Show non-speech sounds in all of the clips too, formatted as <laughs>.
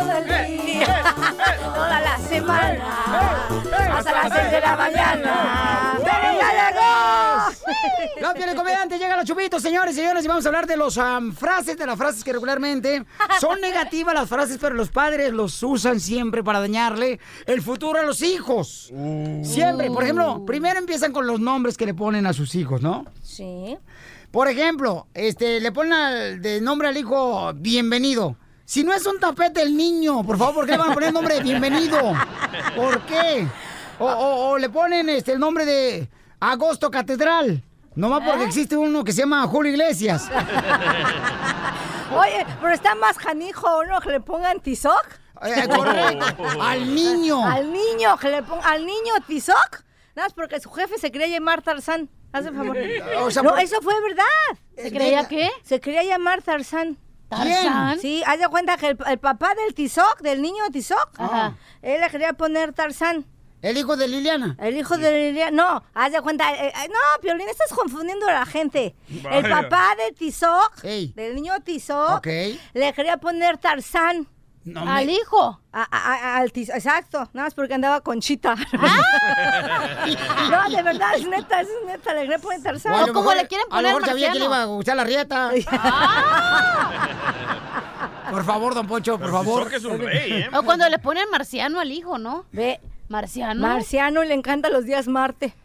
todo el día, <laughs> toda la semana, hasta las seis de la mañana. ¡Pero ya llegó! Los telecomediantes llegan los chupitos, señores y señores, y vamos a hablar de las frases, de las frases que regularmente son <laughs> negativas las frases, pero los padres los usan siempre para dañarle el futuro a los hijos. Siempre. Por ejemplo, primero empiezan con los nombres que le ponen a sus hijos, ¿no? Sí. Por ejemplo, este, le ponen al- de nombre al hijo bienvenido. Si no es un tapete el niño, por favor, ¿por qué le van a poner el nombre de bienvenido? ¿Por qué? O, o- o le ponen este, el nombre de Agosto Catedral. Nomás porque existe uno que se llama Julio Iglesias. Oye, pero está más canijo uno que le pongan tizoc. Eh, correcto. <laughs> Al niño. Al niño, que le pongan al niño tizoc. Nada más porque su jefe se quería llamar Tarzán. Haz el favor. O sea, no, por- eso fue verdad. ¿Se creía qué? Se quería llamar Tarzán. ¿Tarzán? Sí, haz de cuenta que el, el papá del tizoc, del niño tizoc, Ajá. él le quería poner Tarzán. ¿El hijo de Liliana? El hijo de Liliana. No, haz de cuenta. eh, eh, no, Piolín, estás confundiendo a la gente. El papá de Tizoc, Ey. del niño Tizoc, Ok. le quería poner Tarzán. No al me- hijo. A- a- a- al Tizoc, exacto. Nada más porque andaba con Chita. <laughs> no, de verdad, es neta, es neta. Le quería poner Tarzán. O a lo mejor- A lo mejor sabía que le iba a gustar la rieta. <laughs> Por favor, don Poncho, por favor. ¿eh? O cuando le ponen marciano al hijo, ¿no? Ve. Marciano. Marciano le encantan los días Marte. <laughs>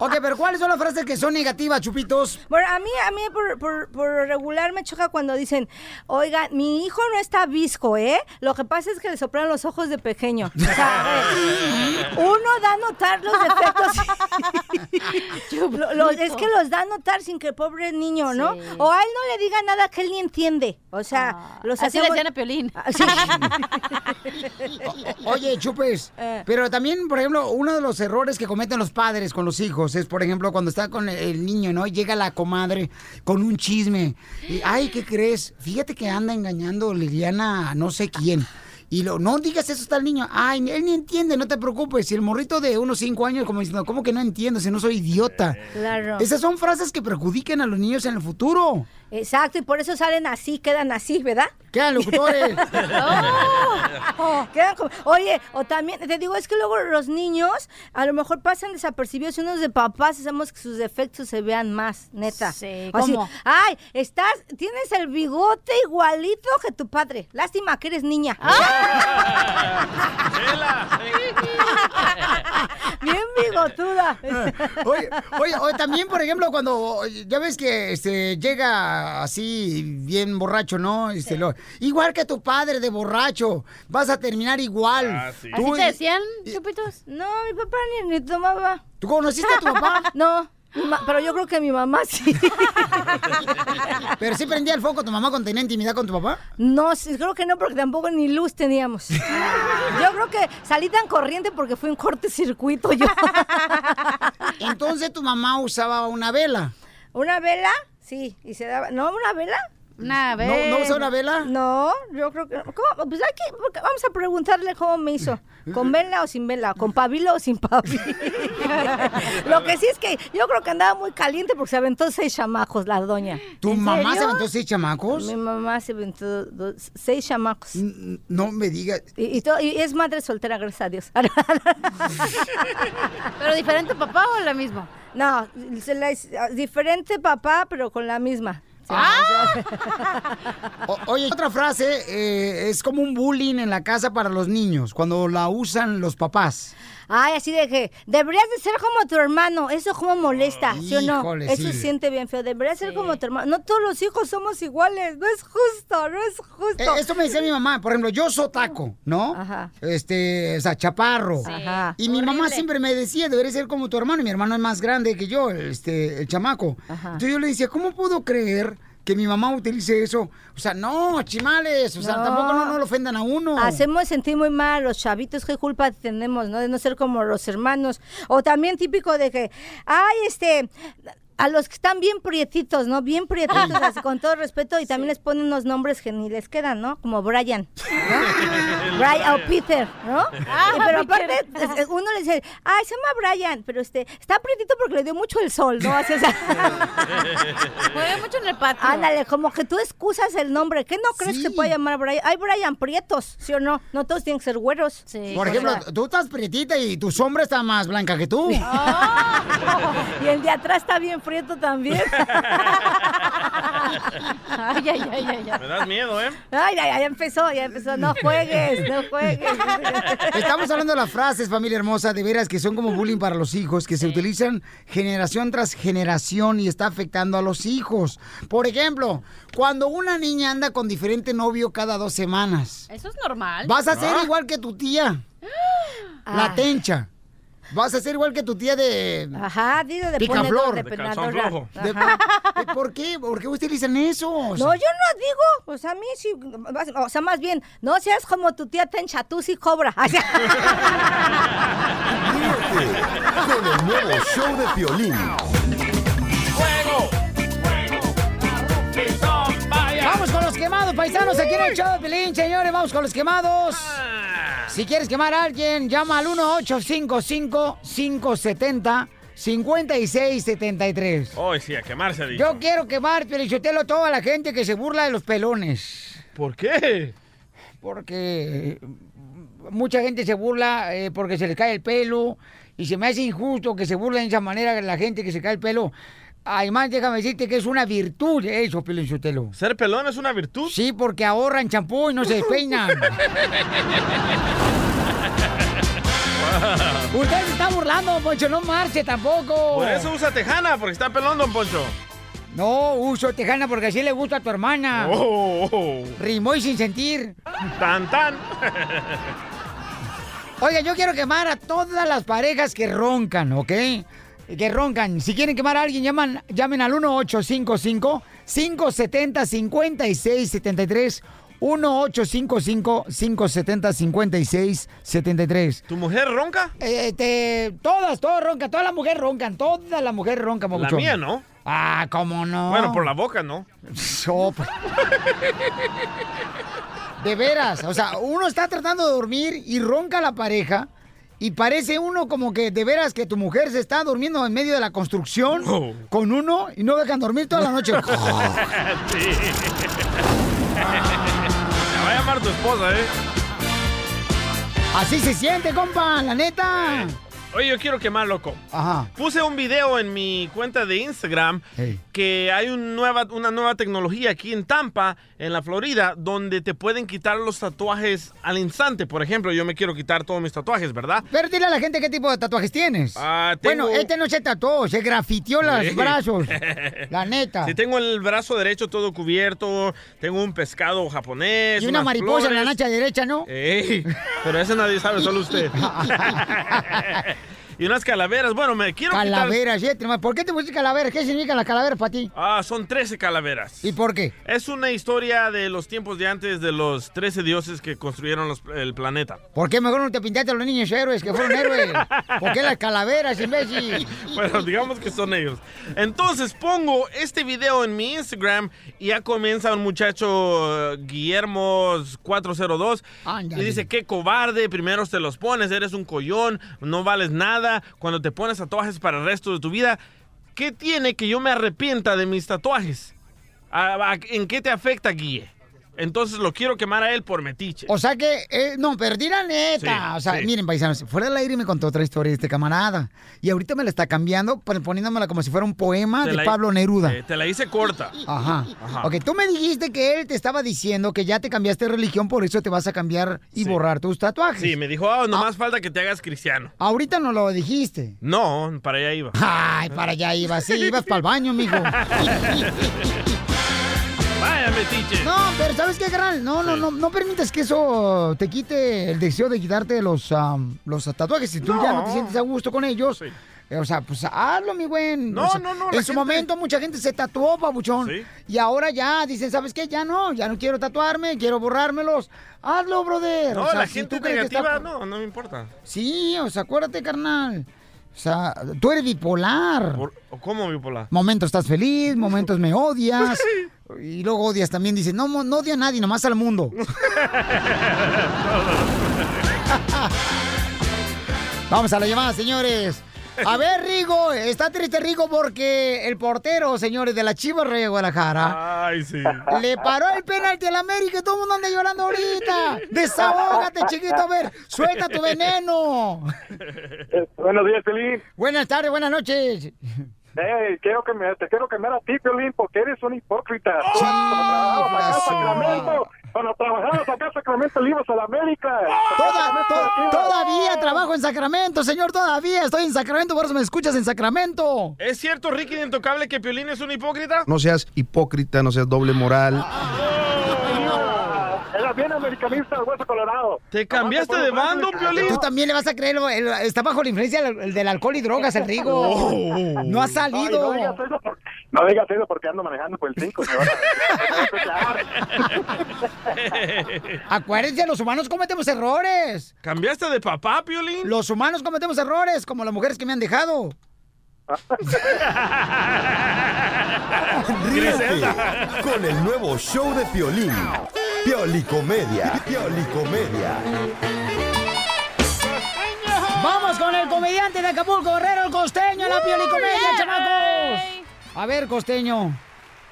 Ok, pero ¿cuáles son las frases que son negativas, chupitos? Bueno, a mí, a mí por, por- por regular me choca cuando dicen, oiga, mi hijo no está visco, ¿eh? Lo que pasa es que le soplaron los ojos de pequeño. O sea, uno da a notar los defectos. <laughs> Lo- lo- es que los da a notar sin que el pobre niño, ¿no? Sí. O a él no le diga nada que él ni entiende. O sea, los así le hacemos- decían a Piolín. Ah, sí. <laughs> Oye, <laughs> chupes. Eh. Pero también, por ejemplo, uno de los errores que cometen los padres con los hijos es, por ejemplo, cuando está con el- niño, ¿no? Y llega la comadre con un chisme. Y, ay, ¿qué crees? Fíjate que anda engañando Liliana a no sé quién. Y lo, no digas eso está el niño. Ay, él ni entiende, no te preocupes. Si el morrito de unos cinco años, como diciendo, ¿cómo que no entiendo? Si no soy idiota. Claro. Esas son frases que perjudican a los niños en el futuro. Exacto, y por eso salen así, quedan así, ¿verdad? Quedan locutores. <laughs> Oh, quedan como- Oye, o también, te digo, es que luego los niños a lo mejor pasan desapercibidos y unos de papás hacemos que sus defectos se vean más, neta. Sí, Así, ¿cómo? ay, estás, tienes el bigote igualito que tu padre. Lástima que eres niña. <laughs> <laughs> Bien bigotuda. Oye, oye, oye, también, por ejemplo, cuando ya ves que este, llega así bien borracho, ¿no? Este, lo- igual que tu padre de borracho, vas a terminar igual. Ah, Tú- ¿Así te decían, chupitos? No, mi papá ni, ni tomaba. ¿Tú conociste a tu papá? <laughs> No, ma- pero yo creo que mi mamá sí. <laughs> ¿Pero sí prendía el foco tu mamá cuando tenía intimidad con tu papá? No, sí, creo que no, porque tampoco ni luz teníamos. <laughs> Yo creo que salí tan corriente porque fue un cortocircuito yo. Entonces tu mamá usaba una vela. ¿Una vela? Sí, y se daba... ¿No, una vela? Una ¿No, ¿No usa una vela? No, yo creo que... ¿cómo? Pues hay que... porque Vamos a preguntarle cómo me hizo. ¿Con vela o sin vela? ¿Con pabilo o sin pabilo? <laughs> Lo que sí es que yo creo que andaba muy caliente porque se aventó seis chamacos la doña. ¿Tu ¿En mamá se aventó seis chamacos? Mi mamá se aventó dos- seis chamacos. No me digas. Y, y to- y es madre soltera, gracias a Dios. <laughs> ¿Pero diferente papá o la misma? No, se la hice- diferente papá, pero con la misma. <laughs> O- oye, otra frase eh, es como un bullying en la casa para los niños, cuando la usan los papás. Ay, así de que deberías de ser como tu hermano. Eso como molesta, ¿sí o no? Híjole, Eso sí. siente bien feo. Deberías ser como tu hermano. No todos los hijos somos iguales. No es justo, no es justo. Eh, esto me decía mi mamá, por ejemplo, yo soy taco, ¿no? Ajá. Este, o sea, chaparro. Ajá. Y mi mamá siempre me decía, debería ser como tu hermano, y mi hermano es más grande que yo, este, el chamaco. Entonces yo le decía, ¿cómo puedo creer que mi mamá utilice eso. O sea, no, chimales. O sea, No. tampoco no, no lo ofendan a uno. Hacemos sentir muy mal los chavitos, qué culpa tenemos, ¿no? De no ser como los hermanos. O también típico de que, ay, este, a los que están bien prietitos, ¿no? Bien prietitos, <laughs> así, con todo respeto, y también les ponen unos nombres que ni les quedan, ¿no? Como Brian, ¿no? <laughs> Brian o Peter, ¿no? Y pero aparte, uno le dice, ay, se llama Brian, pero este, está prietito porque le dio mucho el sol, ¿no? Así, o sea, <laughs> Juega mucho en el patio. Ándale, como que tú excusas el nombre. ¿Qué no crees que se puede llamar Brian? Hay Brian Prietos, ¿sí o no? No todos tienen que ser güeros. Sí. Por o ejemplo, sea- tú estás prietita y tu sombra está más blanca que tú. y el de atrás está bien prieto también. <laughs> Ay, ay, ay, ay, ay. Me das miedo, ¿eh? Ay, ay, ya empezó, ya empezó. No juegues, no juegues. <laughs> Estamos hablando de las frases, familia hermosa, de veras que son como bullying para los hijos, que se utilizan generación tras generación y está afectando a los hijos. Por ejemplo, cuando una niña anda con diferente novio cada dos semanas, Eso es normal. vas a ser igual que tu tía, <gasps> la Ay. tencha. Vas a ser igual que tu tía de... Ajá, dilo de Picaflor. ponedor, de De de-. ¿Por qué? ¿Por qué utilizan eso? O sea, No, yo no digo, pues a mí sí, o sea, más bien, no seas como tu tía Tencha, tú sí cobra. <laughs> Con el nuevo show de Piolín. Quemados, paisanos, aquí en el show de Pelín, señores, vamos con los quemados. Si quieres quemar a alguien, llama al 1-855-570-5673. Hoy sí, a quemarse, dicho. Yo quiero quemar, Pelichotelo, a toda la gente que se burla de los pelones. ¿Por qué? Porque eh, mucha gente se burla eh, porque se les cae el pelo y se me hace injusto que se burlen de esa manera la gente que se cae el pelo. Además, déjame decirte que es una virtud eso, Pelichotelo. ¿Ser pelón es una virtud? Sí, porque ahorran champú y no se despeinan. <laughs> Usted se está burlando, Poncho, no marche tampoco. Por eso usa tejana, porque está pelón, don Poncho. No, uso tejana porque así le gusta a tu hermana. Oh, oh, oh. Rimó y sin sentir. Tan, tan. Oiga, yo quiero quemar a todas las parejas que roncan, ¿ok? Que roncan. Si quieren quemar a alguien, llaman, llamen al 1855-570-5673. 1-855-570-5673. ¿Tu mujer ronca? Eh, te- todas, todas roncan, todas las mujeres roncan, todas las mujeres roncan, La mía, ¿no? Ah, ¿cómo no? Bueno, por la boca, ¿no? Sopa. <laughs> De veras, o sea, uno está tratando de dormir y ronca la pareja y parece uno como que de veras que tu mujer se está durmiendo en medio de la construcción Oh. con uno y no dejan dormir toda la noche. <laughs> sí. Te va a llamar tu esposa, ¿eh? Así se siente, compa, la neta. Oye, yo quiero quemar, loco. Ajá. Puse un video en mi cuenta de Instagram Hey. que hay un nueva, una nueva tecnología aquí en Tampa, en la Florida, donde te pueden quitar los tatuajes al instante. Por ejemplo, yo me quiero quitar todos mis tatuajes, ¿verdad? Pero dile a la gente qué tipo de tatuajes tienes. Ah, tengo- Bueno, este no se tatuó, se grafiteó los Sí. brazos. <laughs> La neta. Si tengo el brazo derecho todo cubierto, tengo un pescado japonés. y una unas mariposa en la nacha derecha, ¿no? Ey, pero ese nadie sabe, solo usted. <laughs> <laughs> y unas calaveras. Bueno, me quiero quitar- Calaveras, ¿sí? ¿Por qué te pusiste calaveras? ¿Qué significan las calaveras para ti? Ah, son 13 calaveras. ¿Y por qué? Es una historia de los tiempos de antes de los 13 dioses que construyeron los- el planeta. ¿Por qué mejor no te pintaste a los niños héroes que fueron héroes? <laughs> ¿Por qué las calaveras, imbécil? <laughs> Bueno, digamos que son ellos. Entonces pongo este video en mi Instagram y ya comienza un muchacho eh, Guillermo 402 Ándale. y dice, qué cobarde, primero te los pones, eres un collón, no vales nada, cuando te pones tatuajes para el resto de tu vida, ¿qué tiene que yo me arrepienta de mis tatuajes? ¿A- a- ¿En qué te afecta, Guille? Entonces lo quiero quemar a él por metiche. O sea que, eh, no, pero di la neta. Sí, o sea, sí. miren, paisanos, fuera del aire me contó otra historia de este camarada. Y ahorita me la está cambiando, pon- poniéndomela como si fuera un poema Te de la- Pablo Neruda. eh, te la hice corta. Ajá. Ajá. Ok, tú me dijiste que él te estaba diciendo que ya te cambiaste de religión, por eso te vas a cambiar y Sí. borrar tus tatuajes. Sí, me dijo, oh, nomás falta que te hagas cristiano. Ahorita no lo dijiste. No, para allá iba. Ay, para allá ibas, sí, ibas para el baño, mijo. <laughs> Vaya, metiche. No, pero ¿sabes qué, carnal? No, no, no, no permitas que eso te quite el deseo de quitarte los, am, los tatuajes. Si tú ya no te sientes a gusto con ellos, Sí. Eh, O sea, pues hazlo, mi güey. No, O sea, no, no, En su gente- momento mucha gente se tatuó, papuchón. Sí. Y ahora ya dicen, ¿sabes qué? Ya no, ya no quiero tatuarme, quiero borrármelos. Hazlo, brother. No, O sea, la si gente que está- negativa, no, no me importa. Sí, o sea, acuérdate, carnal. O sea, tú eres bipolar. ¿Cómo bipolar? Momentos estás feliz, momentos me odias. <laughs> Y luego odias también, dices, no, no odio a nadie, nomás al mundo. <laughs> <laughs> Vamos a la llamada, señores. A ver, Rigo, está triste Rigo porque el portero, señores, de la Chivas Rey de Guadalajara, Ay, sí. le paró el penalti al América y todo el mundo anda llorando ahorita. Desahógate, chiquito, a ver, suelta tu veneno. Buenos días, Pelín. Buenas tardes, buenas noches. Eh, quiero que me, te quiero quemar a ti, Pelín, porque eres un hipócrita. Tú, cuando trabajabas acá en. Sacramento, cuando trabajabas acá en Sacramento, le ibas a la América. Toda- Sacramento to- todavía trabajo en Sacramento, señor, todavía estoy en Sacramento, por eso me escuchas en Sacramento. ¿Es cierto, Ricky de Intocable, que Piolín es un hipócrita? No seas hipócrita, no seas doble moral. Era bien americanista, el hueso colorado. ¿Te cambiaste de bando, Piolín? Tú también le vas a creer, el- está bajo la influencia del, el del alcohol y drogas, el Rigo. No ha Ay, salido. no digas eso, por- no digas eso porque ando manejando por el 5. <laughs> Acuérdense, los humanos cometemos errores. ¿Cambiaste de papá, Piolín? Los humanos cometemos errores, como las mujeres que me han dejado. <laughs> Ríete con el nuevo show de Piolín. Piolicomedia. Piolicomedia. Vamos con el comediante de Acapulco, Guerrero, el costeño, la piolicomedia, chamacos. A ver, costeño.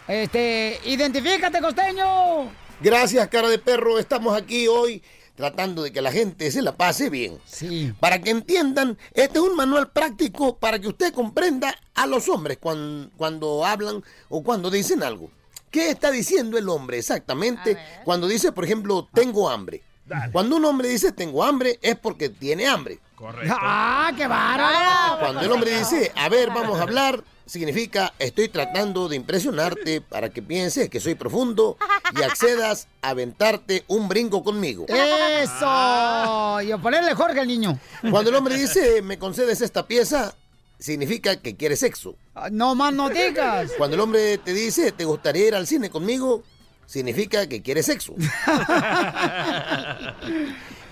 Este, identifícate, costeño. Gracias, cara de perro. Estamos aquí hoy tratando de que la gente se la pase bien. Sí. Para que entiendan, este es un manual práctico para que usted comprenda a los hombres cuando, cuando hablan o cuando dicen algo. ¿Qué está diciendo el hombre exactamente cuando dice, por ejemplo, tengo hambre? Cuando un hombre dice tengo hambre es porque tiene hambre. Correcto. ¡Ah, qué bárbaro! Cuando el hombre dice, a ver, vamos a hablar, significa estoy tratando de impresionarte para que pienses que soy profundo y accedas a aventarte un brinco conmigo. ¡Eso! Y a ponerle Jorge al niño. Cuando el hombre dice, me concedes esta pieza, significa que quiere sexo. Ah, No más no digas. <laughs> Cuando el hombre te dice, ¿te gustaría ir al cine conmigo? Significa que quiere sexo. <laughs>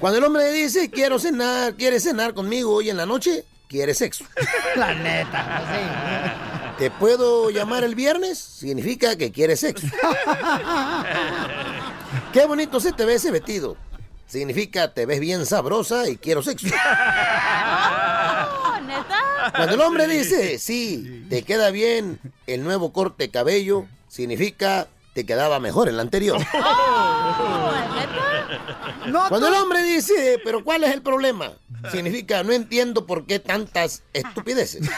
Cuando el hombre dice, quiero cenar, quiere cenar conmigo hoy en la noche, quiere sexo. <laughs> La neta, ¿Te puedo llamar el viernes? Significa que quiere sexo. Qué bonito se te ve ese vestido. Significa te ves bien sabrosa y quiero sexo. Oh. Cuando el hombre dice, sí, te queda bien el nuevo corte de cabello, significa te quedaba mejor el anterior. Oh, Cuando el hombre dice, pero ¿cuál es el problema? Significa, no entiendo por qué tantas estupideces.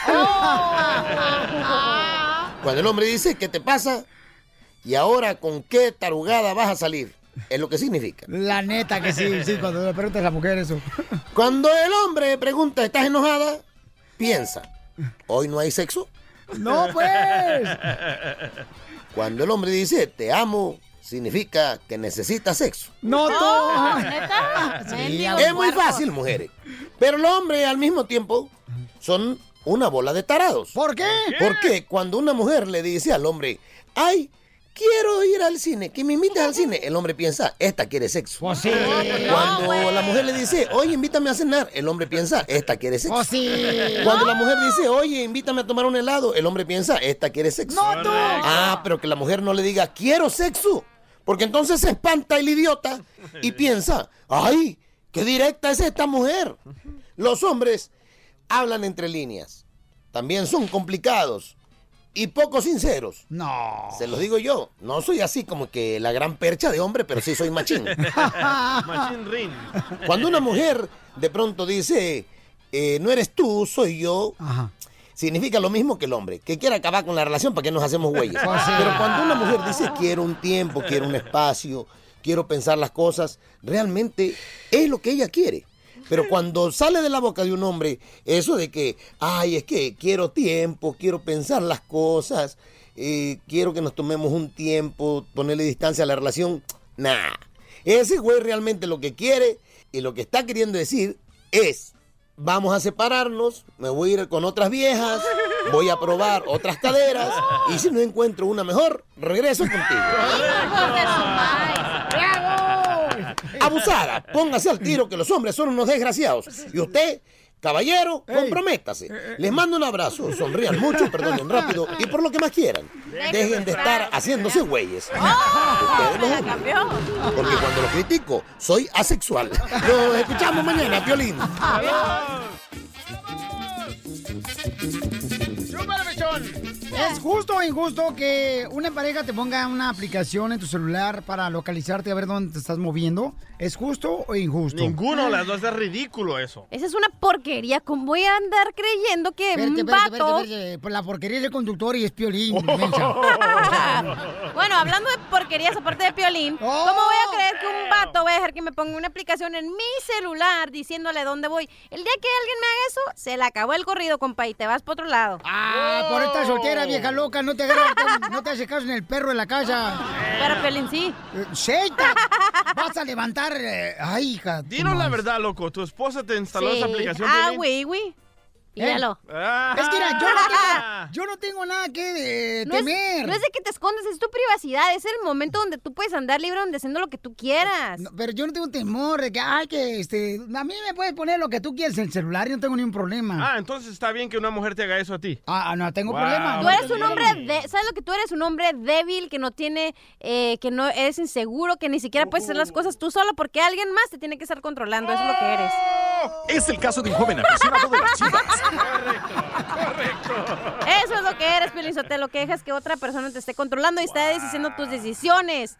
Cuando el hombre dice, ¿qué te pasa? Y ahora, ¿con qué tarugada vas a salir? Es lo que significa. La neta que sí, sí, cuando le preguntas a la mujer eso. Cuando el hombre pregunta, ¿estás enojada? Piensa, ¿hoy no hay sexo? No, pues. Cuando el hombre dice, te amo, significa que necesita sexo. No, <laughs> Mendigo Es muy fácil, mujeres. Pero los hombres al mismo tiempo son una bola de tarados. ¿Por qué? Porque cuando una mujer le dice al hombre, ay, quiero ir al cine, que me invites al cine, el hombre piensa, esta quiere sexo. Sí. Cuando la mujer le dice, oye, invítame a cenar, el hombre piensa, esta quiere sexo. Sí. Cuando la mujer dice, oye, invítame a tomar un helado, el hombre piensa, esta quiere sexo. No, tú. Ah, pero que la mujer no le diga, quiero sexo. Porque entonces se espanta el idiota y piensa, ay, qué directa es esta mujer. Los hombres hablan entre líneas. También son complicados y poco sinceros. No. Se los digo yo, no soy así como que la gran percha de hombre, pero sí soy machín. <laughs> Machine Ring. Cuando una mujer de pronto dice, eh, no eres tú, soy yo, Ajá. significa lo mismo que el hombre, que quiere acabar con la relación para que nos hacemos güeyes. <laughs> Pues sí. Pero cuando una mujer dice quiero un tiempo, quiero un espacio, quiero pensar las cosas, realmente es lo que ella quiere. Pero cuando sale de la boca de un hombre eso de que, ay, es que quiero tiempo, quiero pensar las cosas, eh, quiero que nos tomemos un tiempo, ponerle distancia a la relación, nah. Ese güey realmente lo que quiere y lo que está queriendo decir es, vamos a separarnos, me voy a ir con otras viejas, voy a probar otras caderas y si no encuentro una mejor, regreso contigo. <laughs> Abusada, póngase al tiro que los hombres son unos desgraciados. Y usted, caballero, comprométase. Les mando un abrazo, sonrían mucho, perdonen rápido y por lo que más quieran. Dejen de estar haciéndose güeyes. Ustedes los hombres. Porque cuando lo critico, soy asexual. Nos escuchamos mañana, Violín. ¿Es justo o injusto que una pareja te ponga una aplicación en tu celular para localizarte a ver dónde te estás moviendo? ¿Es justo o injusto? Ninguno de las dos es ridículo eso. Esa es una porquería. ¿Cómo voy a andar creyendo que Espérate, un vato... espérate, espérate. Pues la porquería es el conductor y es piolín. Oh. <laughs> Bueno, hablando de porquerías aparte de Piolín, ¿cómo voy a creer que un vato voy a dejar que me ponga una aplicación en mi celular diciéndole dónde voy? El día que alguien me haga eso, se le acabó el corrido, compa, y te vas para otro lado. Ah, por esta soltera, vieja loca, no te agarra- no te hace caso en el perro de la casa. Pero Piolín sí. Seita, vas a levantar. eh, Ay, hija. Dinos la verdad, loco. ¿Tu esposa te instaló Sí. esa aplicación? Ah, güey, güey. Míralo. Ah. Es que mira, yo no tengo, <laughs> yo no tengo nada que eh, No es, temer. no es de que te escondes, es tu privacidad, es el momento donde tú puedes andar libre, donde haciendo lo que tú quieras. No, pero yo no tengo temor de que, ay, que este, a mí me puedes poner lo que tú quieras en el celular y no tengo ningún problema. Ah, entonces está bien que una mujer te haga eso a ti. Ah, no tengo Wow. problema. Tú eres un hombre, de, ¿sabes lo que tú eres? Un hombre débil, que no tiene, eh, que no eres inseguro, que ni siquiera puedes hacer las cosas tú solo porque alguien más te tiene que estar controlando, eso es lo que eres. Es el caso de un joven aficionado de las chivas. Eso es lo que eres, Piolín Sotelo, que dejas que otra persona te esté controlando y está diciendo tus decisiones.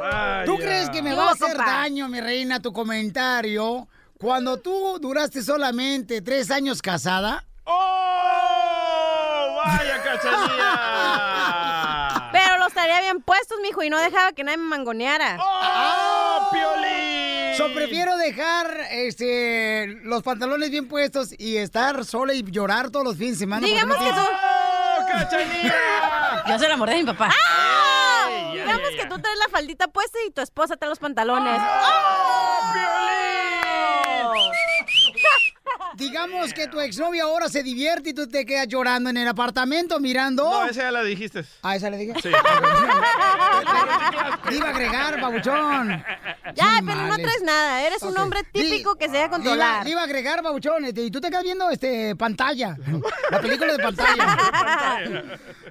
¡Tómala! ¿Tú crees que me ¿Qué va a hacer compa? daño, mi reina, tu comentario cuando tú duraste solamente tres años casada? ¡Oh! ¡Vaya cachanilla! <laughs> Pero los estaría bien puestos, mijo, y no dejaba que nadie me mangoneara. ¡Oh, Piolín! So, prefiero dejar este, los pantalones bien puestos y estar sola y llorar todos los fines de semana. Digamos no que tú... ¡Oh! <laughs> Yo se la mordé a mi papá. ¡Ah! Ay, ay, Digamos ay, que ay. tú traes la faldita puesta y tu esposa trae los pantalones. ¡Oh, Piolín! Digamos que tu exnovia ahora se divierte y tú te quedas llorando en el apartamento mirando. No, esa ya la dijiste. ¿A esa le dije? Sí. <laughs> Iba a agregar, babuchón. Ya, Qué pero no traes nada. Eres un hombre típico Di- que se deja iba, controlar. le iba a agregar, babuchón, este, y tú te quedas viendo este, pantalla. La película de pantalla. <laughs>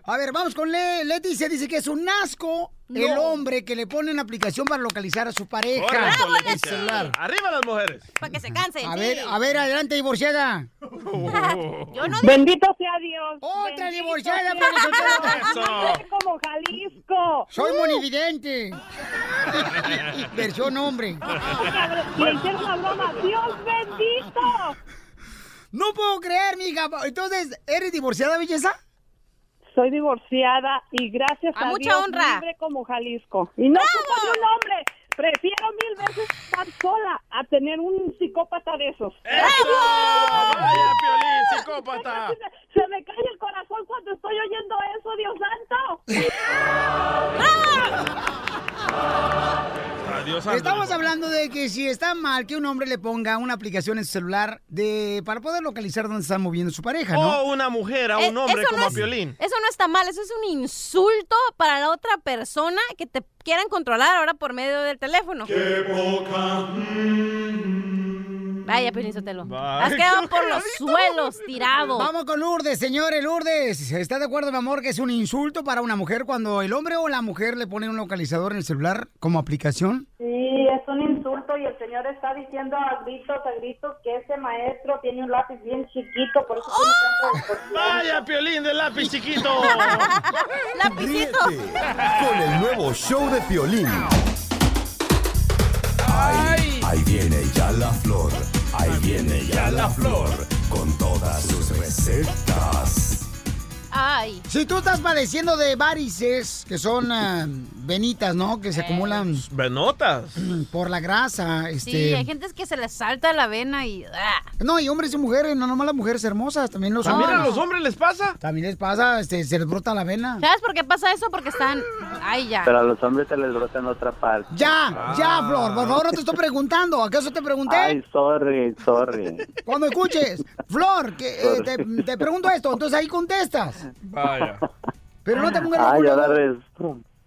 A ver, vamos con Le Leticia. Dice que es un asco el hombre que le pone una aplicación para localizar a su pareja. Leticia. el celular. Arriba las mujeres. Para que se cansen. A sí. ver, a ver, adelante, divorciada. <laughs> Yo no Bendito sea Dios. Otra Bendito divorciada. Eso. como Jalisco. Soy monividente. <laughs> Versión hombre. Le hicieron una broma. Dios bendito. No puedo creer, mija. Entonces, ¿eres divorciada, belleza? Soy divorciada y gracias A a, mucha Dios honra. libre como Jalisco. Y no de un hombre. Prefiero mil veces estar sola a tener un psicópata de esos. ¡Eso! ¡Vaya, Piolín, psicópata! Se me cae el corazón cuando estoy oyendo eso, Dios santo. Adiós. Estamos hablando de que si está mal que un hombre le ponga una aplicación en su celular de para poder localizar dónde está moviendo su pareja, ¿no? O una mujer a Eh, un hombre eso como no a es- Piolín. Eso no está mal, eso es un insulto para la otra persona que te quieran controlar ahora por medio del teléfono. Vaya, Piolín Sotelo. Vaya, Has quedado qué por los <laughs> suelos, tirado. Vamos con Lourdes, señores, Lourdes. ¿Está de acuerdo, mi amor, que es un insulto para una mujer cuando el hombre o la mujer le pone un localizador en el celular como aplicación? Sí, es un insulto y el señor está diciendo a gritos, a gritos que ese maestro tiene un lápiz bien chiquito, por eso tiene distorsión. ¡Vaya, Piolín del lápiz chiquito! <laughs> Lapicito. Con el nuevo show de Piolín. Ahí, ahí viene ya la flor, ahí viene ya la flor, con todas sus recetas. Ay. Si tú estás padeciendo de varices, que son ah, venitas, ¿no? Que se acumulan Venotas. <clears throat> por la grasa. Este... Sí, hay gente que se les salta la vena y... ¡ah! No, y hombres y mujeres, no nomás las mujeres hermosas, también los ¿También hombres. a los hombres les pasa? También les pasa, este, se les brota la vena. ¿Sabes por qué pasa eso? Porque están... Ay, ya. Pero a los hombres se les brota en otra parte. Ya, ya, Flor, por favor, no te estoy preguntando. ¿Acaso te pregunté? Ay, sorry, sorry. Cuando escuches, Flor, que, eh, te, te pregunto esto, entonces ahí contestas. Vaya. <laughs> Pero no te pongas Ay, ahora, res-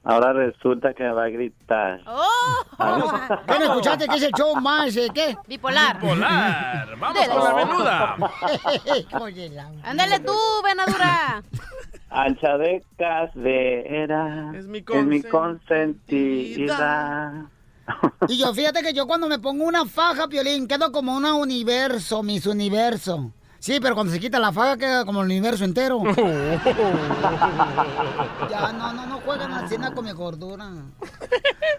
ahora resulta que va a gritar. ¡Oh! ¿Qué no escuchaste que es el show más, eh, qué? Bipolar. Bipolar. <laughs> Vamos Dele. con la venuda. <laughs> Oye, Ándale tú, venadura. Ancha de casera. Es mi Es mi consentida. Y yo, fíjate que yo cuando me pongo una faja, Piolín, quedo como una universo, mis universo. Sí, pero cuando se quita la faja queda como el universo entero. <laughs> ya, no, no, no juegan así nada con mi gordura.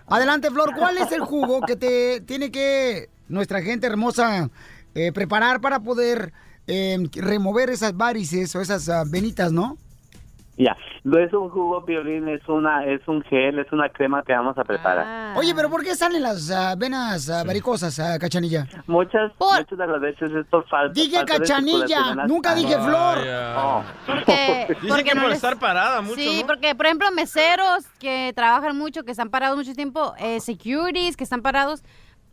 Adelante, Flor, ¿cuál es el jugo que te tiene que nuestra gente hermosa eh, preparar para poder eh, remover esas varices o esas ah, venitas, no? Ya, no es un jugo piolín, es una, es un gel, es una crema que vamos a preparar. Oye, pero ¿por qué salen las ah, venas ah, varicosas, ah, cachanilla? Muchas, muchas de las veces es por falta. Dije falta cachanilla, nunca dije flor. Oh. <laughs> Porque, Dicen porque que no por les- estar parada mucho, Sí, ¿no? porque por ejemplo meseros que trabajan mucho, que están parados mucho tiempo, eh, securities que están parados,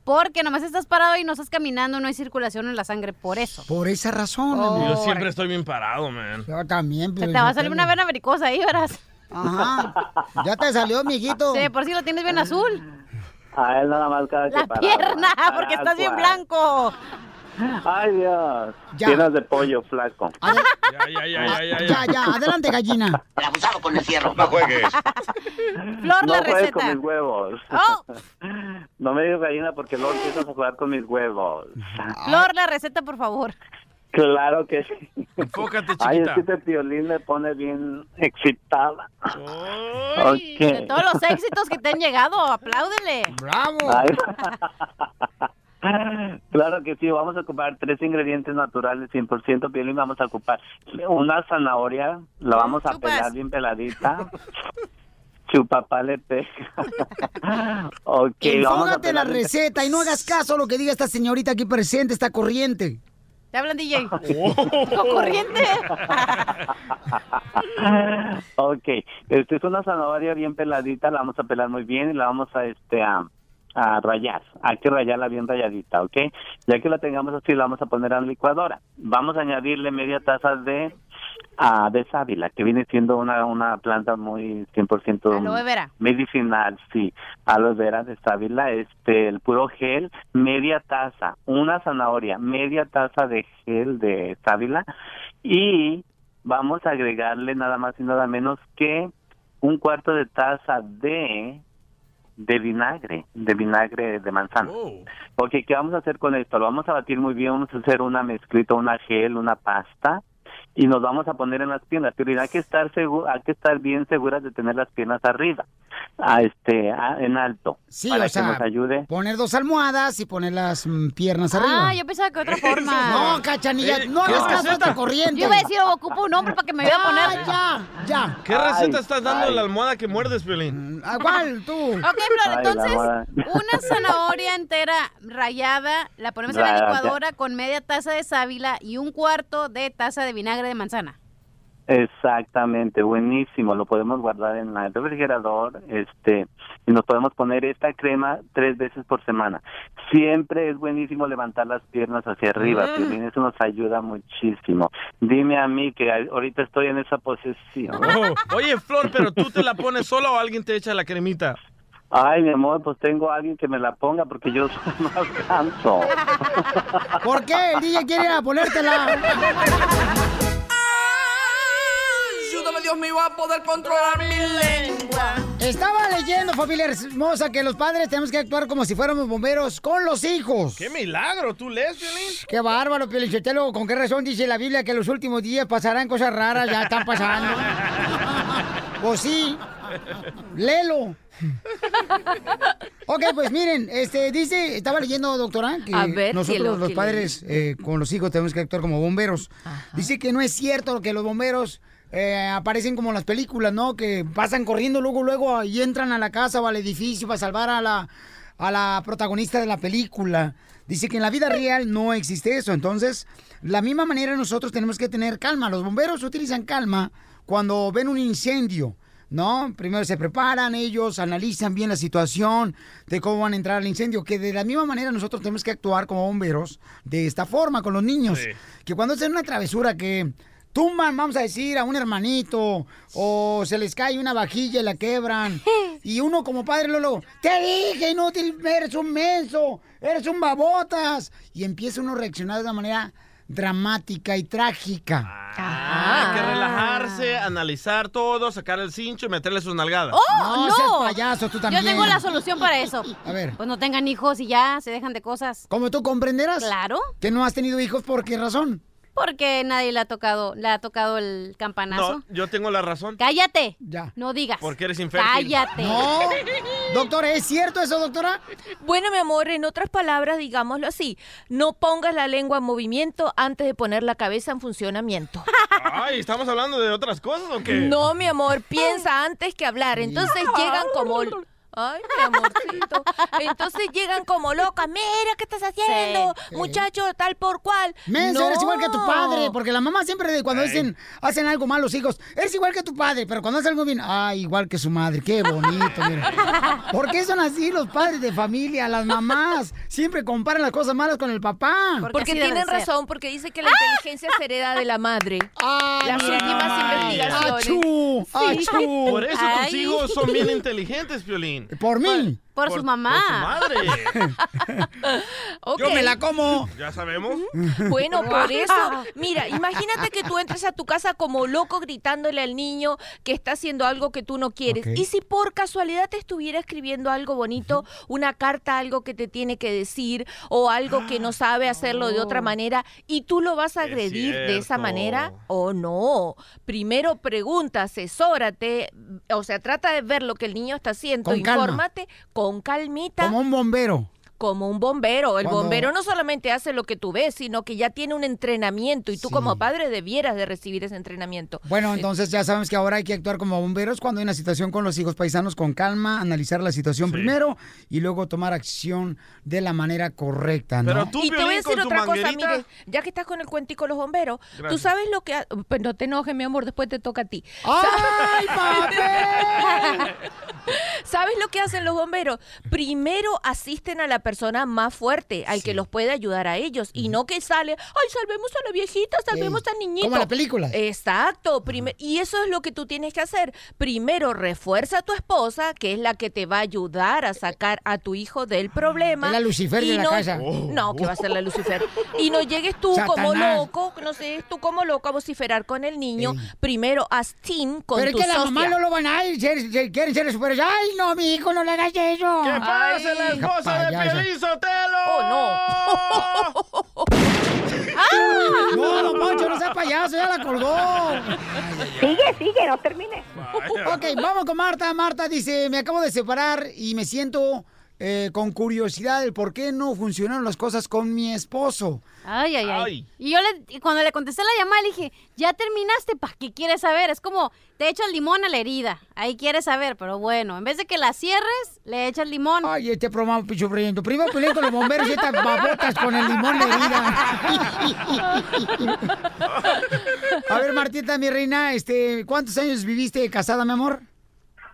porque nomás estás parado y no estás caminando, no hay circulación en la sangre, por eso. Por esa razón, Oh. amigo. Yo siempre estoy bien parado, man. Yo también. Se te va a salir una vena vericosa ahí, verás. Ajá. Ya te salió, mijito. Sí, por si lo tienes bien azul. A él nada más cada que La para- pierna, para porque estás bien blanco. Ay, Dios. Ya. De pollo flaco. Ya, ya, ya, ya, ya. Ya, ya, adelante, gallina. Abusado con el fierro. No juegues. Flor, no la juegues con receta. mis huevos. Oh, <laughs> No me digas gallina porque luego empiezas a jugar con mis huevos. Flor, la receta, por favor. Claro que sí. Enfócate, Ay, es chiquita. que este violín me pone bien excitada. De Ok. todos los éxitos que te han llegado, apláudele. ¡Bravo! Ay. <laughs> <laughs> Claro que sí, vamos a ocupar tres ingredientes naturales 100% piel y vamos a ocupar una zanahoria, la vamos a Chupas. pelar bien peladita. <laughs> Chupapalete. <laughs> ok, vamos a Enfóngate la receta y no hagas caso a lo que diga esta señorita aquí presente, esta corriente. Te hablan, DJ. Oh. Corriente. ok, este es una zanahoria bien peladita, la vamos a pelar muy bien y la vamos a este a, a rayar. Hay que rayarla bien rayadita, ¿ok? Ya que la tengamos así, la vamos a poner a la licuadora. Vamos a añadirle media taza de ah, de sábila, que viene siendo una una planta muy 100% Aloe vera. medicinal, sí. Aloe vera de sábila, este, el puro gel, media taza, una zanahoria, media taza de gel de sábila y vamos a agregarle nada más y nada menos que un cuarto de taza de de vinagre, de vinagre de manzana. Oh. Ok, ¿qué vamos a hacer con esto? Lo vamos a batir muy bien, vamos a hacer una mezclita, una gel, una pasta y nos vamos a poner en las piernas, pero hay que estar seguro, hay que estar bien seguras de tener las piernas arriba, a este, a- en alto, Sí, para o que sea, nos ayude. poner dos almohadas y poner las mm, piernas arriba. Ah, yo pensaba que otra <laughs> forma. No, cachanilla, Eh, no ¿qué hagas caso a receta? esta corriente. Yo iba a decir, ocupo un hombre para que me vaya a poner. Ya, ya, ¿Qué receta Ay, estás dando ay. en la almohada que muerdes. ¿A ¿Cuál, tú? <laughs> Ok, Flor, entonces, <laughs> una zanahoria entera rayada, la ponemos en la licuadora con media taza de sábila y un cuarto de taza de vinagre de manzana. Exactamente, buenísimo. Lo podemos guardar en el refrigerador, este, y nos podemos poner esta crema tres veces por semana. Siempre es buenísimo levantar las piernas hacia arriba, Mm. Piolín, eso nos ayuda muchísimo. Dime a mí que ahorita estoy en esa posesión. Oh, Oye, Flor, pero tú te la pones sola o alguien te echa la cremita. Ay, mi amor, pues tengo a alguien que me la ponga porque yo soy <laughs> más canso. ¿Por qué? El DJ quiere ir a ponértela. Dios mío, a poder controlar mi lengua. Estaba leyendo, familia hermosa, que los padres tenemos que actuar como si fuéramos bomberos con los hijos. ¡Qué milagro! ¿Tú lees, Violín? Qué bárbaro, Piolichotelo. ¿Con qué razón dice la Biblia que los últimos días pasarán cosas raras? Ya están pasando. <laughs> pues sí. Léelo. Ok, pues miren, este dice, estaba leyendo, doctora, que A ver, nosotros los ¿qué padres eh, con los hijos tenemos que actuar como bomberos. Dice que no es cierto que los bomberos eh, aparecen como las películas, ¿no? Que pasan corriendo luego, luego y entran a la casa o al edificio para salvar a la, a la protagonista de la película. Dice que en la vida real no existe eso. Entonces, la misma manera nosotros tenemos que tener calma. Los bomberos utilizan calma cuando ven un incendio. ¿No? Primero se preparan ellos, analizan bien la situación de cómo van a entrar al incendio, que de la misma manera nosotros tenemos que actuar como bomberos de esta forma con los niños. Que cuando hacen una travesura que tumban, vamos a decir, a un hermanito, o se les cae una vajilla y la quebran, <laughs> y uno como padre Lolo, te dije, inútil, eres un menso, eres un babotas, y empieza uno a reaccionar de una manera dramática y trágica. Ah, hay que relajarse, analizar todo, sacar el cincho y meterle sus nalgadas. ¡Oh, No, no! seas payaso, tú también. Yo tengo la solución para eso. <laughs> A ver. Pues no tengan hijos y ya se dejan de cosas. Como tú comprenderás. Claro. Que no has tenido hijos, ¿por qué razón? Porque nadie le ha tocado, le ha tocado el campanazo. No, yo tengo la razón. Cállate. Ya. No digas. Porque eres infértil. Cállate. No. Doctora, ¿es cierto eso, doctora? Bueno, mi amor, en otras palabras, digámoslo así, no pongas la lengua en movimiento antes de poner la cabeza en funcionamiento. <laughs> Ay, ¿estamos hablando de otras cosas o qué? No, mi amor, piensa antes que hablar. Entonces llegan como... Ay, mi amorcito. Entonces llegan como locas. Mira, ¿qué estás haciendo? Sí. Muchacho, tal por cual. Menso, eres igual que tu No. padre, porque la mamá siempre cuando dicen, hacen algo mal los hijos, eres igual que tu padre, pero cuando hacen algo bien, ay, igual que su madre, qué bonito, mira. <laughs> ¿Por qué son así los padres de familia, las mamás? Siempre comparan las cosas malas con el papá. Porque tienen razón, porque dice que la inteligencia se hereda de la madre. Las mira, últimas investigaciones. Achú, Sí. achú. Por eso tus Ay. hijos son bien inteligentes, Piolín. Por mí. Por, su mamá. Por su madre. Ok. <laughs> Yo me la como. ¿Ya sabemos? Bueno, por eso, mira, imagínate que tú entres a tu casa como loco gritándole al niño que está haciendo algo que tú no quieres. Y si por casualidad te estuviera escribiendo algo bonito, una carta, algo que te tiene que decir o algo que no sabe hacerlo de otra manera y tú lo vas a Es agredir de esa manera o no. Primero pregunta, asesórate, o sea, trata de ver lo que el niño está haciendo, Con calma. infórmate Como un bombero. Como un bombero. El Cuando- bombero no solamente hace lo que tú ves, sino que ya tiene un entrenamiento y tú Sí. como padre debieras de recibir ese entrenamiento. Bueno, entonces ya sabemos que ahora hay que actuar como bomberos cuando hay una situación con los hijos paisanos con calma, analizar la situación Sí. primero y luego tomar acción de la manera correcta, ¿no? Pero tú, y te voy a decir otra cosa, mire, ya que estás con el cuentico los bomberos, tú sabes lo que... ha- Pues no te enojes, mi amor, después te toca a ti. ¡Ay, papel! <laughs> ¿Sabes lo que hacen los bomberos? Primero asisten a la persona más fuerte, al que los puede ayudar a ellos, y no que sale, ay, salvemos a la viejita, salvemos Ey, al niñito. como la película. Exacto. prime- y eso es lo que tú tienes que hacer. Primero refuerza a tu esposa, que es la que te va a ayudar a sacar a tu hijo del problema. Es la Lucifer y de la no, casa. No, que va a ser la Lucifer. Y no llegues tú como loco, no sé, tú como loco a vociferar con el niño. Primero haz team con Pero es que la socia. mamá no lo van a ir, quieren ser super. ¡Ay, no, mi hijo, no le hagas eso! ¿Qué pasa, la esposa de. Piolín Sotelo? ¡Oh, no! <laughs> No, don Poncho, no sea payaso, ya la colgó. Sigue, sigue, no termine. Ok, vamos con Marta. Marta dice, me acabo de separar y me siento eh, con curiosidad del por qué no funcionaron las cosas con mi esposo. Ay, ay, ay. Ay. Y yo le, y cuando le contesté la llamada, le dije, ya terminaste, ¿para qué quieres saber? Es como, te echas limón a la herida. Ahí quieres saber, pero bueno, en vez de que la cierres, le echas limón. Ay, este programa pichurriento. Primero peleé con los bomberos y estas babotas con el limón de herida. <laughs> A ver, Martita, mi reina, este, ¿cuántos años viviste casada, mi amor?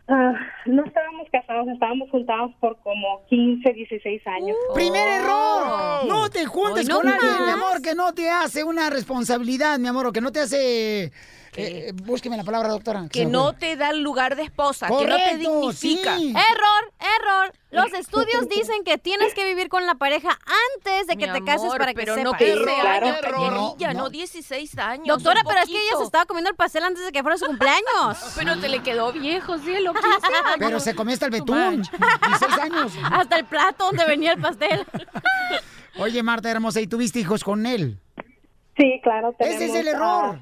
Ah, no estábamos casados, estábamos juntados por como 15, 16 años. ¡Primer error! No te juntes Hoy no con alguien, más. mi amor, que no te hace una responsabilidad, mi amor, o que no te hace... eh, búsqueme la palabra, doctora. Que no te da el lugar de esposa, que no te Correcto, dignifica. sí. Error, error. Los estudios <laughs> dicen que tienes que vivir con la pareja antes de que Mi te cases amor, para que pero sepas. no 15 Claro. años, No, no, no. 16 años. Doctora, pero es que ella se estaba comiendo el pastel antes de que fuera su cumpleaños. <laughs> Pero te le quedó viejo, cielo, 15 años. <laughs> Pero se comió hasta el betún. manches. 16 años. Hasta el plato donde venía el pastel. Oye, Marta hermosa, ¿y tuviste hijos con él? Sí, claro. Ese es tenemos, el error.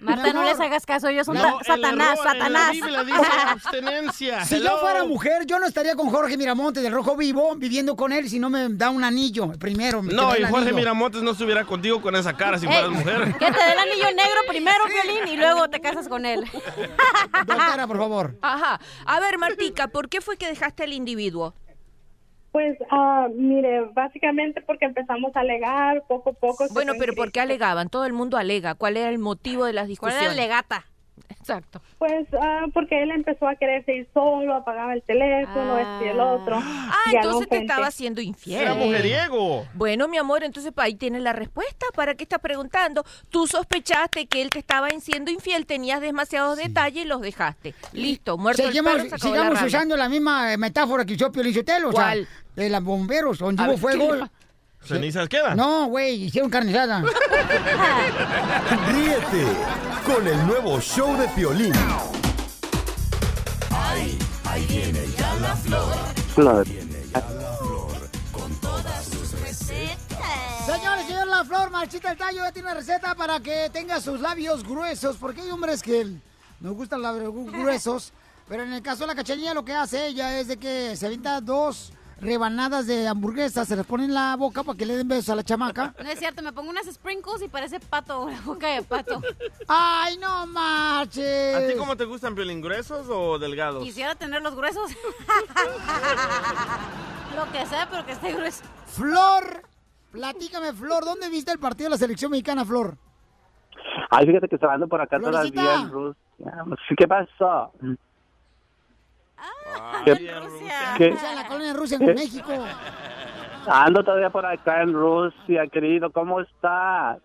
Marta, no les hagas caso, ellos son No, Satanás, en la Satanás. Biblia dice <laughs> abstenencia. Si yo fuera mujer, yo no estaría con Jorge Miramontes del Rojo Vivo viviendo con él si no me da un anillo primero. me No, y Jorge anillo. Miramontes no estuviera contigo con esa cara si Ey, fueras mujer. <laughs> Que te dé el anillo negro primero, Violín, y luego te casas con él. Doctora, por favor. Ajá. A ver, Martica, ¿por qué fue que dejaste al individuo? Pues, ah, mire, básicamente porque empezamos a alegar poco a poco. Bueno, pero ¿por qué alegaban? Todo el mundo alega. ¿Cuál era el motivo de las ¿Cuál discusiones? era el legata? Exacto. Pues ah, porque él empezó a quererse ir solo, apagaba el teléfono, este y el otro. Ah, entonces te estaba haciendo infiel. Era mujeriego. Bueno, mi amor, entonces pa- ahí tienes la respuesta. ¿Para qué estás preguntando? Tú sospechaste que él te estaba siendo infiel, tenías demasiados detalles y los dejaste. Listo, muerto Seguimos, el perro, se acabó la sigamos usando la misma metáfora que usó Pio Lizotelo, o sea, de los bomberos, donde hubo fuego. ¿Qué le ¿Cenizas quedan? No, güey, hicieron carnizada. <laughs> Ríete con el nuevo show de Piolín. Ahí, ahí viene ya la flor. Flor. Señores, señor La Flor, Marchita el Tallo ya tiene una receta para que tenga sus labios gruesos, porque hay hombres que nos gustan labios gruesos, pero en el caso de la cachanilla lo que hace ella es de que se avienta dos rebanadas de hamburguesa, se las pone en la boca para que le den besos a la chamaca. No es cierto, me pongo unas sprinkles y parece pato, la boca de pato. ¡Ay, no marches! ¿A ti cómo te gustan, Piolín, gruesos o delgados? Quisiera tener los gruesos. <laughs> Lo que sea, pero que esté grueso. Flor, platícame, Flor, ¿dónde viste el partido de la selección mexicana, Flor? Ay, fíjate que estaba ando por acá Florecita. todavía en Rusia. ¿Qué pasó? Ah, ¿Qué- Rusia. qué- O sea, en la colonia rusa en ¿Eh? México. Ando todavía por acá en Rusia, querido. ¿Cómo estás?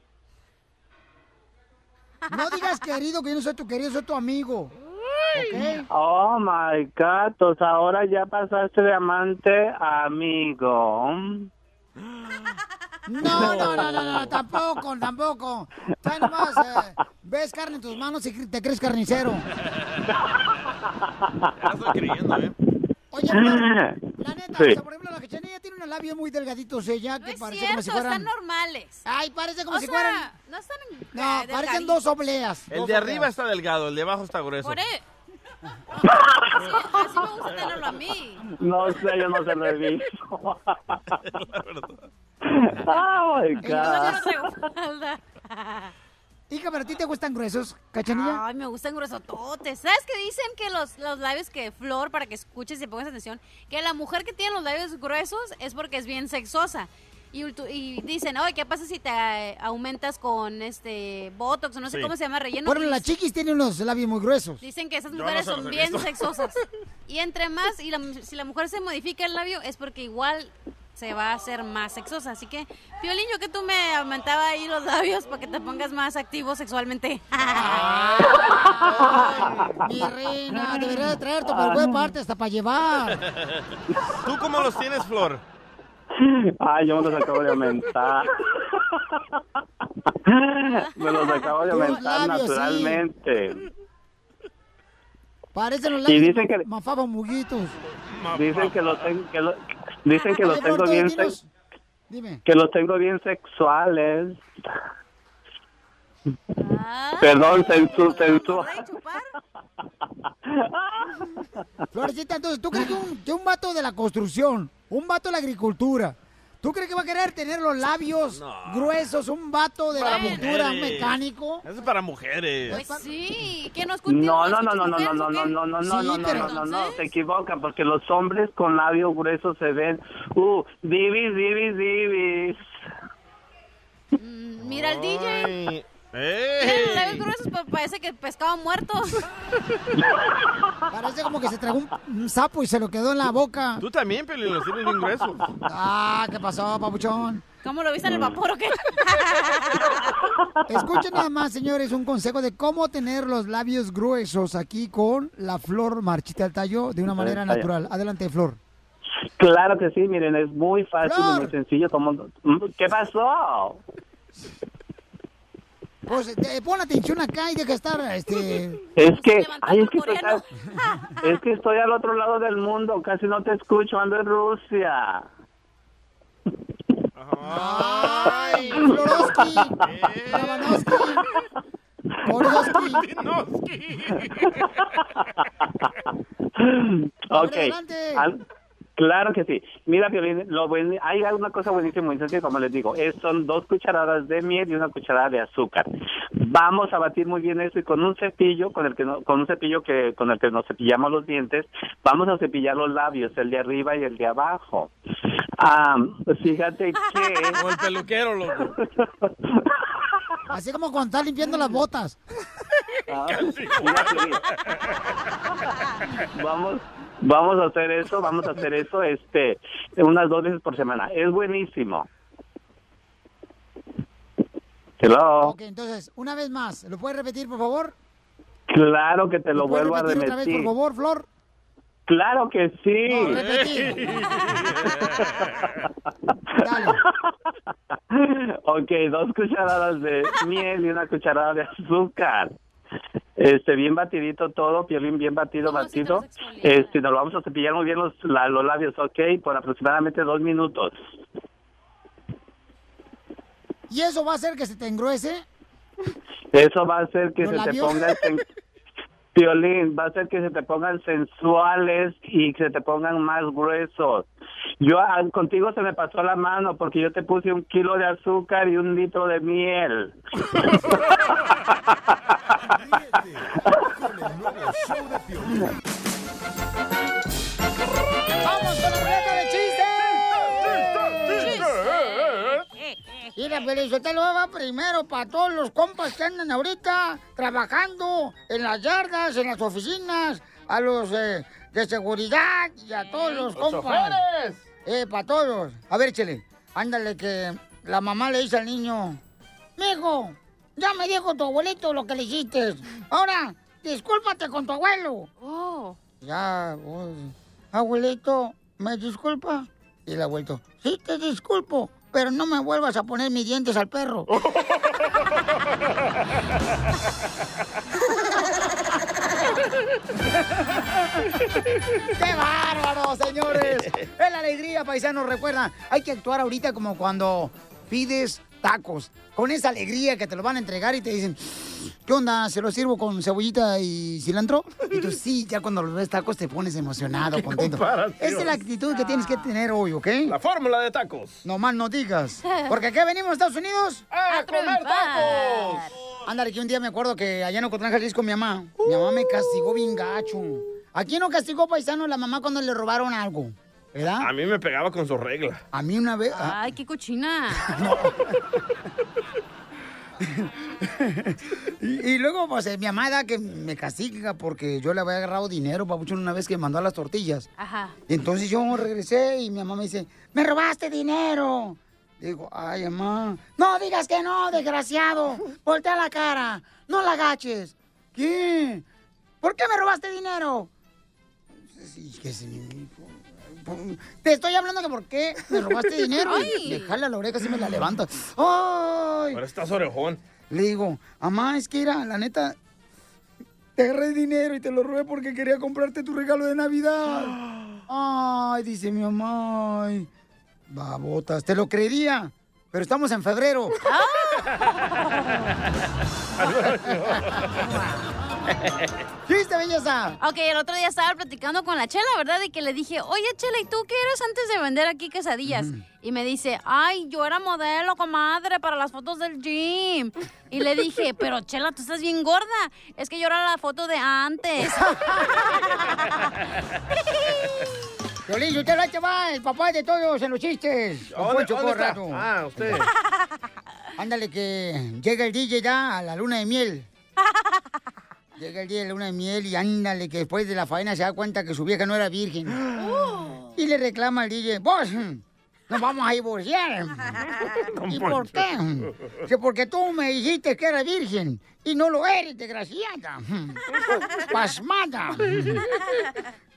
No digas querido, que yo no soy tu querido, soy tu amigo. ¿Ok? Oh my God, pues ahora ya pasaste de amante a amigo. No, no, no, no, no, tampoco, tampoco. Ahí nomás eh, ves carne en tus manos y te crees carnicero. Ya estoy creyendo, ¿eh? Oye, la neta, Sí. o sea, por ejemplo, la cachanilla tiene unos labios muy delgaditos ella, que Es parece cierto, como si fueran... están normales. Ay, parece como O si sea, fueran... No están No, eh, parecen dos obleas. El dos de arriba obleas. está delgado, el de abajo está grueso. Por e- <laughs> Así, así me gusta tenerlo a mí. No sé, yo no se lo he visto. <laughs> Oh my Yo no God. traigo falda. Hija, pero a ti te gustan gruesos, cachanilla. Ay, me gustan gruesototes. ¿Sabes qué dicen que los, los labios que Flor, para que escuches y pongas atención, que la mujer que tiene los labios gruesos es porque es bien sexosa. Y, y dicen, oye, ¿qué pasa si te eh, aumentas con este botox o no sé Sí. cómo se llama relleno? Bueno, las chiquis tienen unos labios muy gruesos. Dicen que esas no mujeres los son bien visto. sexosas. <laughs> Y entre más, y la- si la mujer se modifica el labio, es porque igual se va a hacer más sexosa. Así que, Piolín, yo que tú me aumentaba ahí los labios para que te pongas más activo sexualmente. <laughs> Mi reina, debería de traer tu por buena parte hasta para llevar. ¿Tú cómo los tienes, Flor? Ay, yo me los acabo de aumentar. Me los acabo de aumentar labios, sí. naturalmente. Parecen los Y labios dicen que- mafaba muguitos. Dicen que los tengo, que lo- dicen que los tengo bien sex- Dime. que los tengo bien sexuales. Perdón, sensu, sensu. <laughs> Florecita, entonces, ¿tú crees que un, que un vato de la construcción, un vato de la agricultura, ¿tú crees que va a querer tener los labios gruesos, un vato de la Mujeres. mecánico? Eso es para mujeres. Pues sí, que no es contigo. No, ¿Es no, no, no, no, no, no, no, no, no, no, no, no, no, no, se equivocan porque los hombres con labio grueso se ven, uh, divis, divis, divis. Mm, Mira el DJ. ¡Ey! labios gruesos, pa- parece que pescado muerto. Parece como que se tragó un, un sapo y se lo quedó en la boca. Tú también, Piolín, los tienes bien gruesos. Ah, ¿qué pasó, papuchón? ¿Cómo lo viste en el vapor o qué? Escuchen nada más, señores, un consejo de cómo tener los labios gruesos aquí con la flor marchita del tallo de una manera natural. Adelante, Flor. Claro que sí, miren, es muy fácil y muy sencillo. todo mundo- ¿Qué pasó? Pues eh, pon atención acá y deja de estar, este... Es que, ay, es que, estoy, es que estoy al otro lado del mundo, casi no te escucho, ando en Rusia. ¡Ay, ok. Al- claro que sí. Mira, Piolín, lo buen- hay una cosa buenísima, muy sencilla, como les digo, es, son dos cucharadas de miel y una cucharada de azúcar. Vamos a batir muy bien eso y con un cepillo, con el que no- con un cepillo que con el que nos cepillamos los dientes, vamos a cepillar los labios, el de arriba y el de abajo. Ah, fíjate <laughs> que Como el peluquero, loco. <laughs> Así como cuando estás limpiando las botas. Ah, mira, <laughs> vamos vamos a hacer eso vamos a hacer eso este unas dos veces por semana es buenísimo Hello. Ok, entonces, una vez más, ¿lo puedes repetir, por favor? claro que te lo ¿Puedes vuelvo a repetir otra vez, por favor, Flor? claro que sí No, repetir. <laughs> ok dos cucharadas de miel y una cucharada de azúcar este bien batidito todo piolín bien batido batido este nos lo vamos a cepillar muy bien los, la- los labios ok por aproximadamente dos minutos ¿Y eso va a hacer que se te engruese? Eso va a hacer que ¿Los se te sen- violín, va a hacer que se te pongan sensuales y que se te pongan más gruesos. Yo ah, contigo se me pasó la mano porque yo te puse un kilo de azúcar y un litro de miel. ¡Vamos con la ruleta de chistes! Mira, Pelizotelo va primero para todos los compas que andan ahorita trabajando en las yardas, en las oficinas, a los eh, de seguridad y a todos los Los compas. Eh, para todos. A ver, chele, ándale que la mamá le dice al niño, Mijo, ya me dijo tu abuelito lo que le hiciste. Ahora, discúlpate con tu abuelo. Ya, pues, abuelito, ¿me disculpa? Y el abuelito, sí te disculpo, pero no me vuelvas a poner mis dientes al perro. <laughs> <laughs> ¡Qué bárbaro, señores! Es la alegría, paisanos. Recuerda, hay que actuar ahorita como cuando pides tacos. Con esa alegría que te lo van a entregar y te dicen, ¿qué onda? ¿Se lo sirvo con cebollita y cilantro? Y tú sí, ya cuando los ves tacos te pones emocionado, Qué contento. Esa es la actitud que tienes que tener hoy, ¿ok? La fórmula de tacos. No más no digas. <laughs> Porque acá venimos a Estados Unidos a comer tacos. Ándale, que un día me acuerdo que allá en Ocotlán, Jalisco, mi mamá, mi mamá me castigó bien gacho. ¿A quién no castigó, paisano, la mamá cuando le robaron algo? ¿Verdad? A mí me pegaba con su regla. A mí una vez... ah, Ay, qué cochina. <laughs> y, y luego, pues, eh, mi amada que me castiga porque yo le había agarrado dinero, papuchón, una vez que me mandó a las tortillas. Ajá. Y entonces yo regresé y mi mamá me dice, ¡me robaste dinero! Digo, ay, mamá. No digas que no, desgraciado. Voltea la cara. No la agaches. ¿Qué? ¿Por qué me robaste dinero? Sí, que sí. Te estoy hablando que por qué me robaste <laughs> dinero. Ay. Dejarle a la oreja si me la levanta. ¡Ay! Ahora estás orejón. Le digo, mamá, es que era, la neta, te agarré dinero y te lo robé porque quería comprarte tu regalo de Navidad. <gasps> Ay, dice mi mamá, ay, babotas, te lo creería, pero estamos en febrero. <laughs> <laughs> <laughs> ¿Viste, belleza? Ok, el otro día estaba platicando con la Chela, ¿verdad? Y que le dije, oye, Chela, ¿y tú qué eres antes de vender aquí quesadillas? Y me dice, ay, yo era modelo, comadre, para las fotos del gym. Y le dije, <laughs> pero Chela, tú estás bien gorda. Es que yo era la foto de antes. <laughs> Violín, usted lo te va, el papá de todos en los chistes. ¿Dónde- dónde está? Ah, usted. Ándale, que llega el DJ ya a la luna de miel. Llega el día de la luna de miel y ándale, que después de la faena se da cuenta que su vieja no era virgen. <gasps> Y le reclama al DJ, vos, nos vamos a divorciar. <laughs> ¿Y por qué? Dice, porque tú me dijiste que era virgen y no lo eres, desgraciada. <laughs> Pasmada.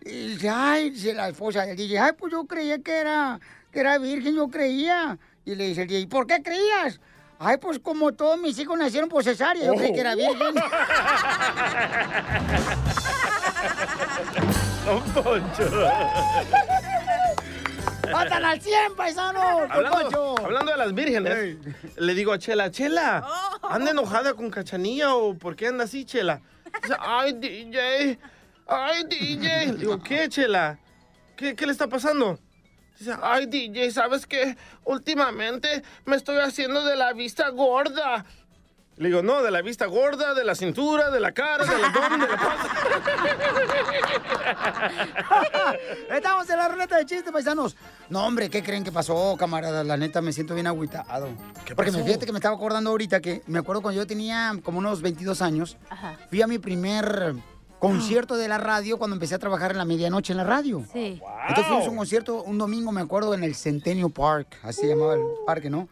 Y dice, ay, dice la esposa del DJ, ay, pues yo creía que era, que era virgen, yo creía. Y le dice el DJ, ¿y por qué creías? Ay, pues como todos mis hijos nacieron por cesárea, yo creí que era virgen. <laughs> Don Poncho. ¡Matan al 100, paisanos! don Hablando, hablando de las vírgenes, le digo a Chela, Chela, ¿anda enojada con Cachanilla o por qué anda así, Chela? Dice, ay, DJ, ay, DJ. Le digo, ¿qué, Chela? ¿Qué, qué le está pasando? Dice, ay, DJ, ¿sabes qué? Últimamente me estoy haciendo de la vista gorda. Le digo, no, de la vista gorda, de la cintura, de la cara, del abdomen, de la panza. <laughs> Estamos en la ruleta de chistes, paisanos. No, hombre, ¿qué creen que pasó, camarada? La neta, me siento bien agüitado. Porque me pasó? fíjate que me estaba acordando ahorita que me acuerdo cuando yo tenía como unos 22 años, fui a mi primer concierto de la radio cuando empecé a trabajar en la medianoche en la radio. Sí. Entonces fuimos a un concierto un domingo, me acuerdo, en el Centennial Park, así se llamaba el parque, ¿no?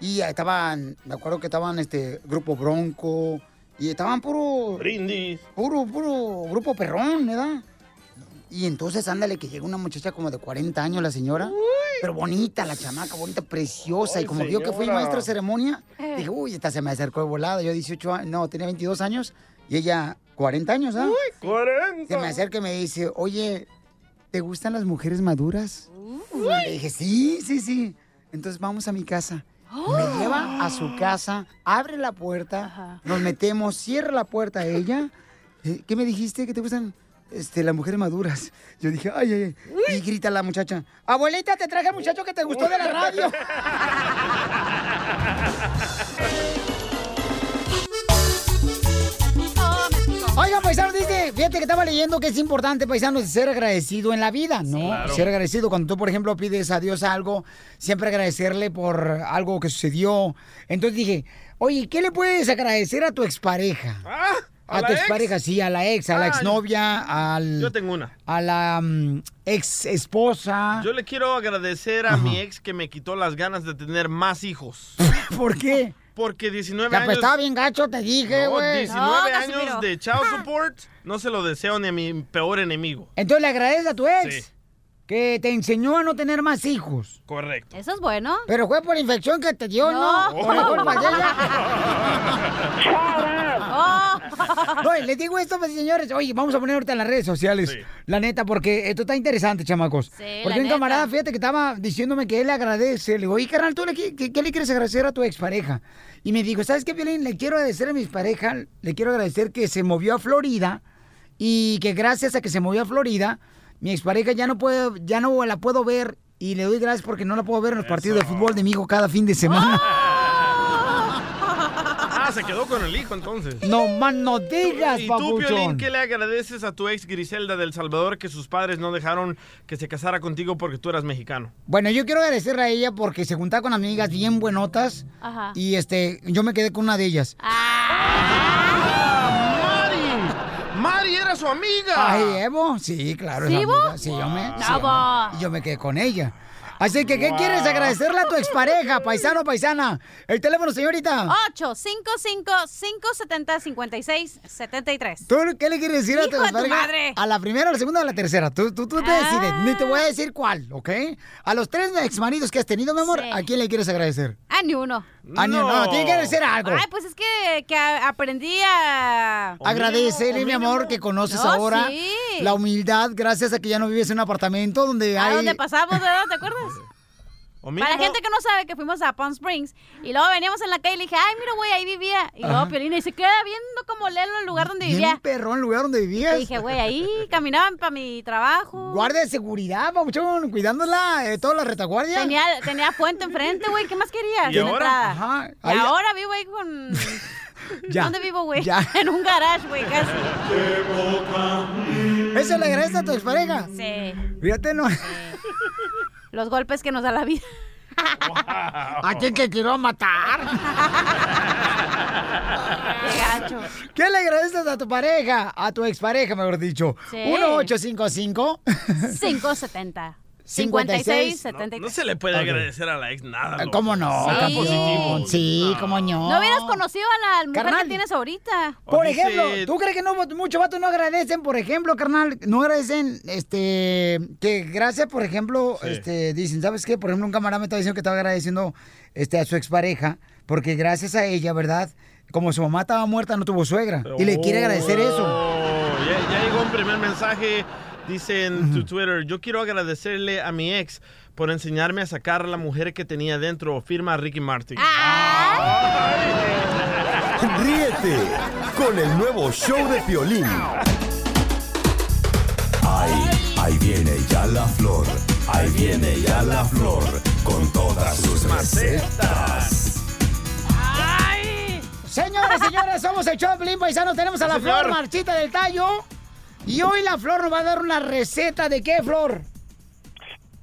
Y estaban, me acuerdo que estaban este grupo Bronco, y estaban puro... Brindis. Puro, puro grupo perrón, ¿verdad? Y entonces, ándale, que llega una muchacha como de 40 años, la señora. Pero bonita, la chamaca, bonita, preciosa. y como vio que fui señora. maestro de ceremonia, dije, uy, esta se me acercó de volada. Yo 18 años, no, tenía 22 años. Y ella, 40 años, ¿ah? Uy, 40. Se me acerca y me dice, oye, ¿te gustan las mujeres maduras? Le dije, sí, sí, sí. Entonces vamos a mi casa. Me lleva a su casa, abre la puerta, nos metemos, cierra la puerta a ella. Eh, ¿Qué me dijiste? ¿Que te gustan este, las mujeres maduras? Yo dije, ay, ay, ay. Y grita la muchacha, abuelita, te traje al muchacho que te gustó de la radio. <laughs> Oigan, paisanos, dice, fíjate que estaba leyendo que es importante, paisanos, ser agradecido en la vida, ¿no? Claro. Ser agradecido cuando tú, por ejemplo, pides a Dios algo, siempre agradecerle por algo que sucedió. Entonces dije, oye, ¿qué le puedes agradecer a tu expareja? ¿A, A, tu ex? expareja, sí, a la ex, a la Ah, exnovia, al, Yo tengo una. a la mm, ex esposa. Yo le quiero agradecer a mi ex que me quitó las ganas de tener más hijos. <laughs> ¿Por qué? Porque 19 Ya, años... pues estaba bien gacho, te dije, No, güey. 19 años de child support, no se lo deseo ni a mi peor enemigo. Entonces le agradeces a tu ex Sí. que te enseñó a no tener más hijos. Correcto. Eso es bueno. Pero fue por infección que te dio, ¿no? No. Por <laughs> la culpa de ella. Les digo esto, pues, señores. Oye, vamos a poner ahorita en las redes sociales. La neta, porque esto está interesante, chamacos. Sí, porque la un camarada, fíjate que estaba diciéndome que él le agradece. Le digo, oye, carnal, ¿tú le, qué, qué le quieres agradecer a tu expareja? Y me dijo, ¿sabes qué, Violín? Le quiero agradecer a mi pareja, le quiero agradecer que se movió a Florida y que gracias a que se movió a Florida, mi expareja ya no puedo, ya no la puedo ver y le doy gracias porque no la puedo ver en los partidos de fútbol de mi hijo cada fin de semana. <laughs> Ah, se quedó con el hijo entonces. No más no digas, ¿Y tú, papuchón. Piolín, qué le agradeces a tu ex Griselda del Salvador que sus padres no dejaron que se casara contigo porque tú eras mexicano? Bueno, yo quiero agradecerle a ella porque se juntaba con amigas bien buenotas Ajá. y este, yo me quedé con una de ellas. ¡Mari! ¡Mari era su amiga! Ay, Evo, sí, claro. es ¿Sí, amiga. Bo? Sí, yo me, sí, Bravo. yo me- yo me quedé con ella. Así que, ¿qué quieres agradecerle a tu expareja, paisano, paisana? El teléfono, señorita. 855-570-5673. ¿Tú qué le quieres decir a tu Hijo de tu expareja? madre. ¿A la primera, a la segunda o a la tercera? Tú, tú, tú te Ah. decides. Ni te voy a decir cuál, ¿ok? A los tres exmaridos que has tenido, mi amor, Sí. ¿a quién le quieres agradecer? Ah, ni uno. Ah, no, tiene que agradecer algo. Ay, pues es que, que a- aprendí a... Agradecerle, mi amor, que conoces No, ahora sí. la humildad gracias a que ya no vives en un apartamento donde ¿A hay... dónde pasamos, verdad? ¿Te acuerdas? <laughs> Para la gente que no sabe que fuimos a Palm Springs y luego veníamos en la calle y le dije, ay, mira, güey, ahí vivía. Y luego. Piolina y se queda viendo como Lelo el lugar donde vivía. perrón el lugar donde vivías. Y dije, güey, ahí caminaban para mi trabajo. Guardia de seguridad, papuchón, cuidándola, eh, toda la retaguardia. Tenía, tenía fuente enfrente, güey, ¿qué más querías? ¿Y ahora? entrada. Ajá, Y ahora vivo ahí con... <laughs> Ya, ¿Dónde vivo, güey? ya. <laughs> En un garage, güey, casi. ¿Eso le agradece a tu expareja? Sí. Fíjate, no. Los golpes que nos da la vida. ¿A quién te quiero matar? Qué gacho. ¿Qué le agradeces a tu pareja? A tu expareja, mejor dicho. Sí. 1-855. 570. 56, 56, 73. No se le puede agradecer a la ex nada. loco. ¿Cómo no? Sí. Positivo. Sí, cómo no. No hubieras conocido a la mujer Carnal. que tienes ahorita. Por Dice- ejemplo, ¿tú crees que no muchos vatos no agradecen, por ejemplo, carnal? No agradecen, este, que gracias, por ejemplo, Sí. este, dicen, ¿sabes qué? Por ejemplo, un camarada me está diciendo que estaba agradeciendo, este, a su expareja, porque gracias a ella, ¿verdad? Como su mamá estaba muerta, no tuvo suegra. Y le quiere agradecer eso. Oh, Ya, ya llegó un primer mensaje. Dice en tu Twitter, yo quiero agradecerle a mi ex por enseñarme a sacar la mujer que tenía dentro. Firma Ricky Martin. <laughs> Ríete con el nuevo show de Piolín. Ahí, ahí viene ya la flor. Ahí viene ya la flor. Con todas sus recetas. Señoras, señores, somos el Choplin Paisano. Tenemos a la Flor. Marchita del Tallo. Y hoy la Flor nos va a dar una receta de qué, Flor.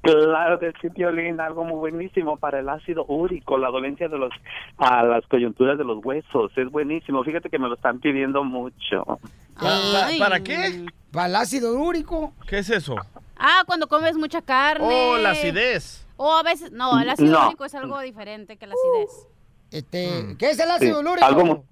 Claro que sí, Piolín, algo muy buenísimo para el ácido úrico, la dolencia de los, a las coyunturas de los huesos, es buenísimo. Fíjate que me lo están pidiendo mucho. ¿Para qué? Para el ácido úrico. ¿Qué es eso? Ah, cuando comes mucha carne. Oh, la acidez. O a veces, no, el ácido No. úrico es algo diferente que la acidez. Este, ¿qué es el Sí, ácido úrico? algo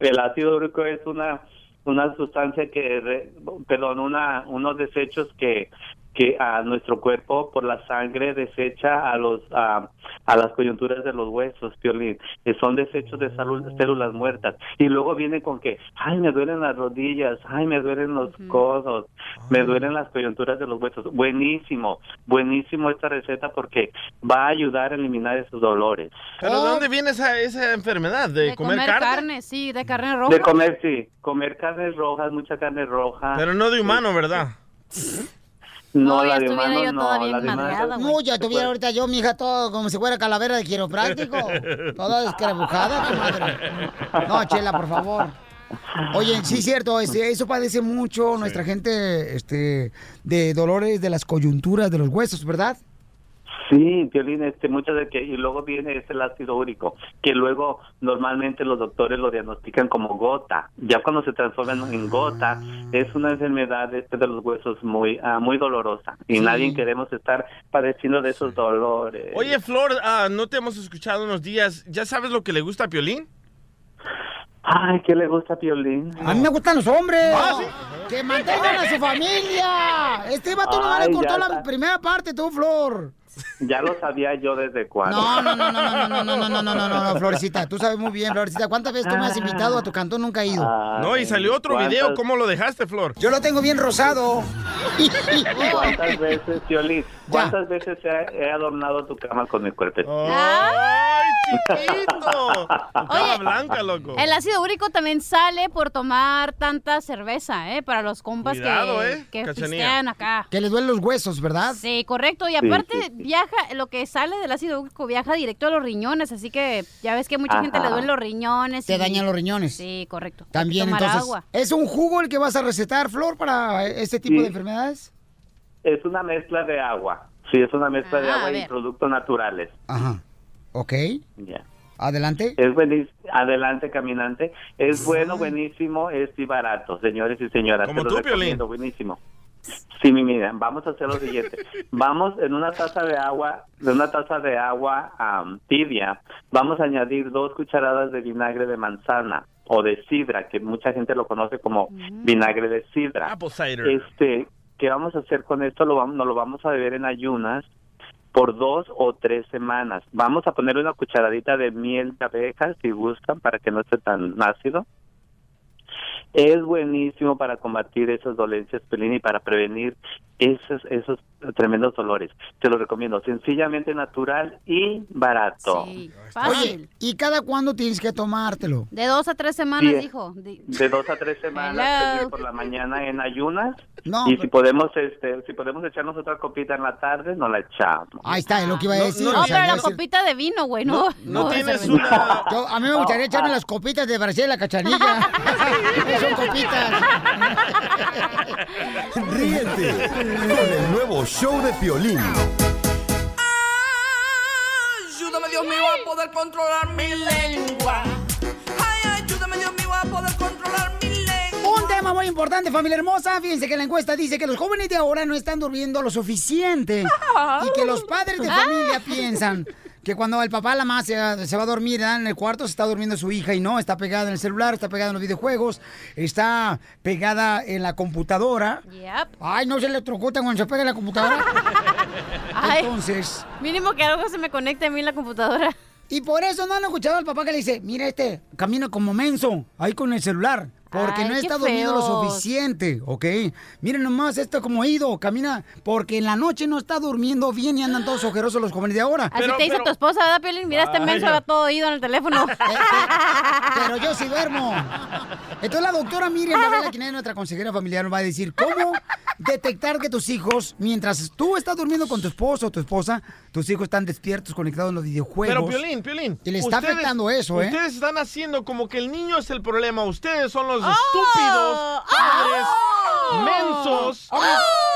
el ácido úrico es una una sustancia que, re- perdón, una unos desechos que que a nuestro cuerpo por la sangre desecha a los a, a las coyunturas de los huesos, Piolín, que son desechos de células, células muertas. Y luego viene con que, ay, me duelen las rodillas, ay, me duelen los codos, me duelen las coyunturas de los huesos. Buenísimo, buenísimo esta receta porque va a ayudar a eliminar esos dolores. ¿Pero de dónde viene esa, esa enfermedad? ¿De, De comer, carne? sí, de carne roja. De comer, sí. Comer carnes rojas, mucha carne roja. Pero no de humano, ¿verdad? <laughs> No, No, ya la de estuviera humano yo no. la de No, ya tuviera ahorita yo, mi hija, todo como si fuera calavera de quiropráctico. <laughs> Toda descrebujada, comadre. No, Chela, por favor. Oye, sí, cierto, este, eso padece mucho nuestra gente este, de dolores de las coyunturas de los huesos, ¿verdad? Sí, Piolín, este, muchas de que, y luego viene el ácido úrico, que luego normalmente los doctores lo diagnostican como gota. Ya cuando se transforma en- en gota, es una enfermedad este de los huesos muy, ah, muy dolorosa. Y Sí. nadie queremos estar padeciendo de esos dolores. Oye, Flor, ah, no te hemos escuchado unos días. ¿Ya sabes lo que le gusta a Piolín? Ay, ¿qué le gusta a Piolín? A mí me gustan los hombres. Ah, Que mantengan a su familia. Este vato no le cortó la primera parte, tú, Flor. Ya lo sabía yo desde cuándo. No, no, no, no, no, no, no, no, no, no, no, no, no, Florecita. Tú sabes muy bien, Florecita. ¿Cuántas veces tú me has invitado a tu cantón? Nunca he ido. No, y salió otro ¿cuántas- video. ¿Cómo lo dejaste, Flor? Yo lo tengo bien rosado. ¿Cuántas veces, Piolín? ¿Cuántas veces he, he adornado tu cama con mi cuerpo? ¡Ay, chiquito! Estaba blanca, loco. El ácido úrico también sale por tomar tanta cerveza, ¿eh? Para los compas Cuidado, que, ¿eh? que pistean acá. Que les duelen los huesos, ¿verdad? Sí, correcto. Y Sí, aparte sí, sí. Viaja, lo que sale del ácido úrico viaja directo a los riñones, así que ya ves que a mucha gente le duelen los riñones. Te y- dañan los riñones. Sí, correcto. También, tomar entonces, agua. ¿es un jugo el que vas a recetar, Flor, para este tipo Sí. de enfermedades? Es una mezcla de agua. Sí, es una mezcla de Ah, agua y productos naturales. Ajá. Ok. Ya. Adelante. Es buenísimo. Adelante, caminante. Es bueno, buenísimo, es y barato, señores y señoras. Como Te lo tú, recomiendo, buenísimo. Sí, mi mira, vamos a hacer lo siguiente. Vamos en una taza de agua, de una taza de agua tibia, vamos a añadir dos cucharadas de vinagre de manzana o de sidra, que mucha gente lo conoce como vinagre de sidra. Apple cider. Este, ¿qué vamos a hacer con esto? Lo vamos, nos lo vamos a beber en ayunas por dos o tres semanas. Vamos a ponerle una cucharadita de miel de abejas si gustan para que no esté tan ácido. Es buenísimo para combatir esas dolencias, Pelín, y para prevenir esos, esos tremendos dolores. Te lo recomiendo, sencillamente natural y barato. Oye, ¿y cada cuándo tienes que tomártelo? De dos a tres semanas, Sí. dijo. Di- De dos a tres semanas, por la mañana en ayunas. No, y pero- si podemos, este, si podemos echarnos otra copita en la tarde, nos la echamos. Ahí está, es lo que iba a No, decir. no, o sea, pero la decir- copita de vino, güey, no. no tienes una- Yo- a mí me gustaría echarme las copitas de Brasil, la cachanilla. <laughs> Son copitas. Ríete con el nuevo show de Piolín. Ayúdame, Dios mío, a poder controlar mi lengua. Ay, ayúdame, Dios mío, a poder controlar mi lengua. Un tema muy importante, familia hermosa. Fíjense que la encuesta dice que los jóvenes de ahora no están durmiendo lo suficiente. Y que los padres de familia piensan que cuando el papá la mamá se, se va a dormir en el cuarto, se está durmiendo su hija y no, está pegada en el celular, está pegada en los videojuegos, está pegada en la computadora. Yep. Ay, no se electrocuta cuando se pega en la computadora. <laughs> Ay, Entonces. Mínimo que algo se me conecte a mí en la computadora. Y por eso no han escuchado al papá que le dice, mira este, camina como menso, ahí con el celular. Porque Ay, no está durmiendo lo suficiente, ¿ok? Miren nomás esto como ha ido, camina, porque en la noche no está durmiendo bien y andan todos ojerosos los jóvenes de ahora. Así te dice tu esposa, ¿verdad, Piolín? Mira, este menso va todo oído en el teléfono. <laughs> Pero yo sí duermo. Entonces la doctora Miriam Varela, quien es nuestra consejera familiar, nos va a decir cómo detectar que tus hijos, mientras tú estás durmiendo con tu esposo o tu esposa, tus hijos están despiertos, conectados en los videojuegos. Pero Piolín, Piolín. Y le está ustedes- afectando eso, ¿eh? Ustedes están haciendo como que el niño es el problema. Ustedes son los ¡Oh! estúpidos padres ¡Oh! mensos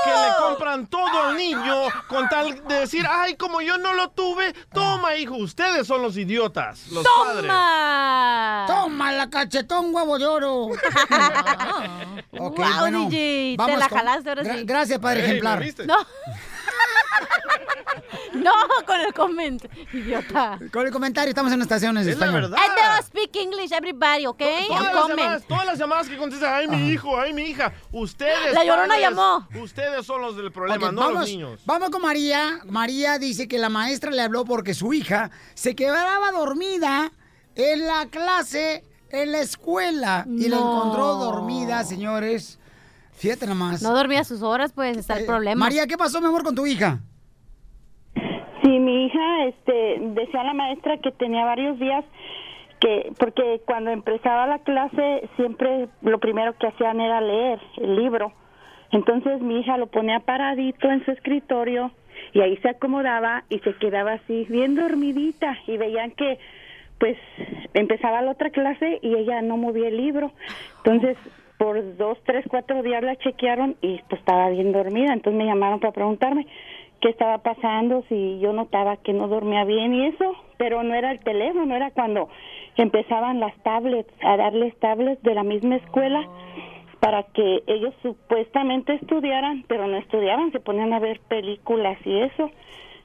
que le compran todo al niño con tal de decir, ay, como yo no lo tuve, toma, hijo. Ustedes son los idiotas, los padres. ¡Toma! ¡Toma la cachetón, huevo de oro! <laughs> Ok, Wow, bueno, DJ, te la con- jalaste ahora Gra- sí. Gracias, padre ejemplar. ¿lo viste? No. <laughs> <laughs> No, con el comment, idiota. Con el comentario, estamos en estaciones de Es la español. verdad. I don't speak English, everybody, okay? Todas las, llamadas, todas las llamadas que contestan, ay, mi hijo, ay, mi hija. Ustedes. La Llorona padres, llamó. Ustedes son los del problema, Ok, no vamos, los niños. vamos con María. María dice que la maestra le habló porque su hija se quedaba dormida en la clase, en la escuela. Y la encontró dormida, señores. Fíjate nomás. No dormía a sus horas, pues está el problema. Eh, María, ¿qué pasó, mi amor, con tu hija? Mi hija, este, decía la maestra que tenía varios días que, porque cuando empezaba la clase siempre lo primero que hacían era leer el libro. Entonces mi hija lo ponía paradito en su escritorio y ahí se acomodaba y se quedaba así bien dormidita y veían que pues empezaba la otra clase y ella no movía el libro. Entonces por dos, tres, cuatro días la chequearon y pues estaba bien dormida. Entonces me llamaron para preguntarme qué estaba pasando, si yo notaba que no dormía bien y eso, pero no era el teléfono, era cuando empezaban las tablets, a darles tablets de la misma escuela para que ellos supuestamente estudiaran, pero no estudiaban, se ponían a ver películas y eso.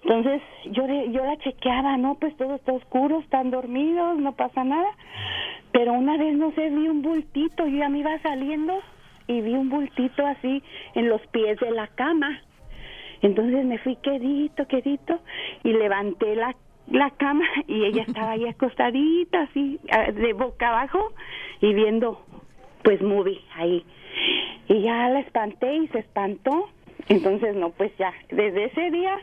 Entonces yo yo la chequeaba, no, pues todo está oscuro, están dormidos, no pasa nada. Pero una vez no sé, vi un bultito, yo ya me iba saliendo y vi un bultito así en los pies de la cama. Entonces me fui quedito, quedito y levanté la, la cama <laughs> y ella estaba ahí acostadita así de boca abajo y viendo pues movie ahí. Y ya la espanté y se espantó. Entonces no, pues ya, desde ese día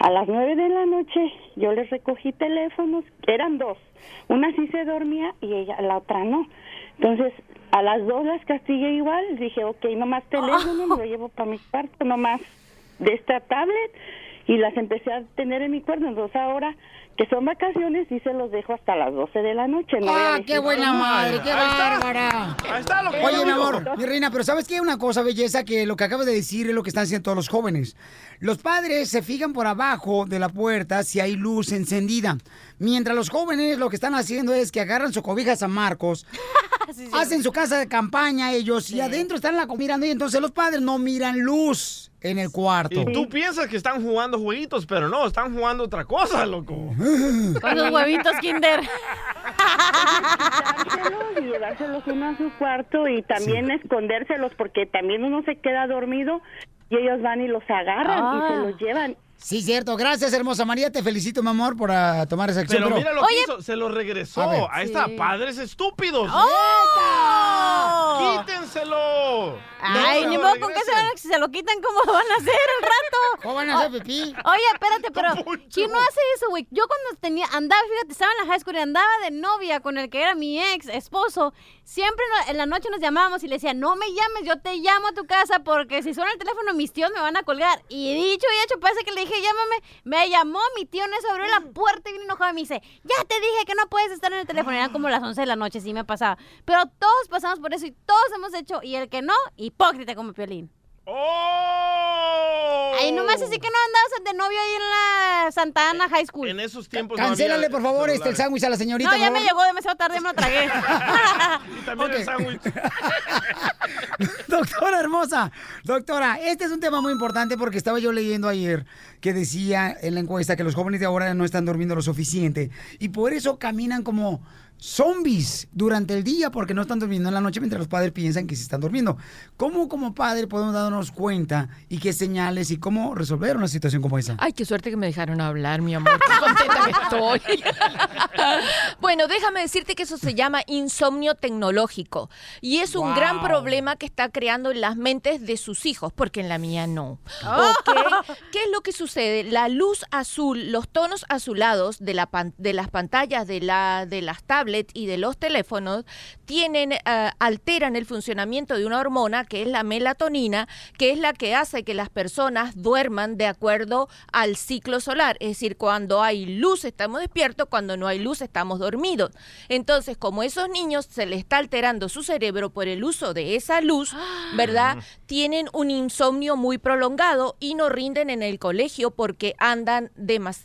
a las nueve de la noche yo les recogí teléfonos, eran dos, una sí se dormía y ella, la otra no. Entonces a las dos las castigué igual, dije, ok, no más <laughs> teléfono, me lo llevo para mi cuarto, no más de esta tablet y las empecé a tener en mi cuarto. Entonces ahora que son vacaciones y se los dejo hasta las 12 de la noche. No a ¡Ah, qué buena madre! ¡Qué bárbara! Ahí está lo que Oye, mi amor, mi reina, pero ¿sabes qué? Una cosa, belleza, que lo que acabas de decir es lo que están haciendo todos los jóvenes. Los padres se fijan por abajo de la puerta si hay luz encendida. Mientras los jóvenes lo que están haciendo es que agarran su cobija San Marcos, <laughs> hacen su casa de campaña ellos y adentro están la mirando y entonces los padres no miran luz en el cuarto. Y tú piensas que están jugando jueguitos, pero no, están jugando otra cosa, loco. <laughs> Con los huevitos Kinder. Quitárselos y llevárselos uno a su cuarto y también escondérselos porque también uno se queda dormido y ellos van y los agarran y Ah. se los llevan. Sí, cierto. Gracias, hermosa María. Te felicito, mi amor, por ah, tomar esa acción. Pero mira lo que hizo, se lo A regresó. ver. Ahí está, Sí. padres estúpidos. ¡Oh! ¡Quítenlo! Ay, No ni lo modo con que se, regresen. van a- si se lo quitan, ¿cómo van a hacer el rato? <laughs> ¿Cómo van a hacer pipí? Oye, espérate, pero ¿quién no hace eso, güey? Yo cuando tenía, andaba, fíjate, estaba en la high school y andaba de novia con el que era mi ex esposo, siempre en la noche nos llamábamos y le decía, no me llames, yo te llamo a tu casa porque si suena el teléfono mis tíos me van a colgar. Y dicho y hecho, parece que le dije, llámame, me llamó, mi tío en eso abrió la puerta y vino enojado y me dice, ya te dije que no puedes estar en el teléfono. Eran como las 11 de la noche, sí me pasaba. Pero todos pasamos por eso y todos hemos hecho, y el que no, hipócrita como Piolín. Ay, nomás así que no andabas de novio ahí en la Santa Ana High School. En esos tiempos Cancélale, por favor, este, el sándwich a la señorita. No, ya me llegó demasiado tarde, me lo tragué. <laughs> Y también el sándwich. <laughs> Doctora hermosa, doctora, este es un tema muy importante porque estaba yo leyendo ayer que decía en la encuesta que los jóvenes de ahora no están durmiendo lo suficiente y por eso caminan como zombies durante el día porque no están durmiendo en la noche mientras los padres piensan que se están durmiendo. ¿Cómo como padre podemos darnos cuenta y qué señales y cómo resolver una situación como esa? Ay, qué suerte que me dejaron hablar, mi amor. Qué contenta que estoy. <laughs> bueno, déjame decirte que eso se llama insomnio tecnológico. Y es un Wow. gran problema que está creando en las mentes de sus hijos, porque en la mía no. ¿Ok? ¿Qué es lo que sucede? La luz azul, los tonos azulados de, la pan- de las pantallas de, la, de las tablets y de los teléfonos tienen, eh, alteran el funcionamiento de una hormona que es la melatonina, que es la que hace que las personas duerman de acuerdo al ciclo solar. Es decir, cuando hay luz estamos despiertos, cuando no hay luz estamos dormidos. Entonces, como esos niños se les está alterando su cerebro por el uso de esa luz, <gasps> ¿verdad? Tienen un insomnio muy prolongado y no rinden en el colegio porque andan,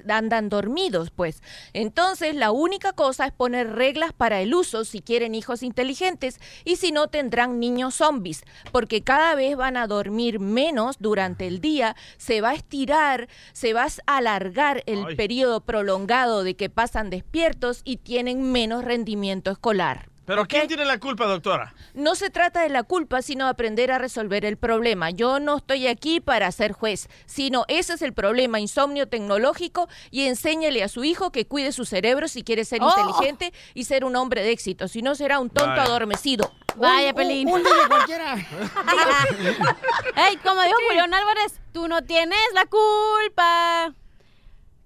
andan dormidos, pues. Entonces, la única cosa es poner reglas para el uso si quieren hijos inteligentes y si no tendrán niños zombies, porque cada vez van a dormir menos durante el día, se va a estirar, se va a alargar el Ay. periodo prolongado de que pasan despiertos y tienen menos rendimiento escolar. ¿Pero quién tiene la culpa, doctora? No se trata de la culpa, sino de aprender a resolver el problema. Yo no estoy aquí para ser juez, sino ese es el problema, insomnio tecnológico, y enséñele a su hijo que cuide su cerebro si quiere ser Oh. inteligente y ser un hombre de éxito, si no será un tonto Vaya. adormecido. Vaya, Pelín. un cualquiera. <laughs> Ey, como dijo Julián Álvarez, tú no tienes la culpa.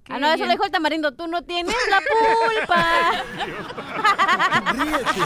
Ah, no, eso bien. lo dijo el tamarindo. Tú no tienes la culpa. Ríete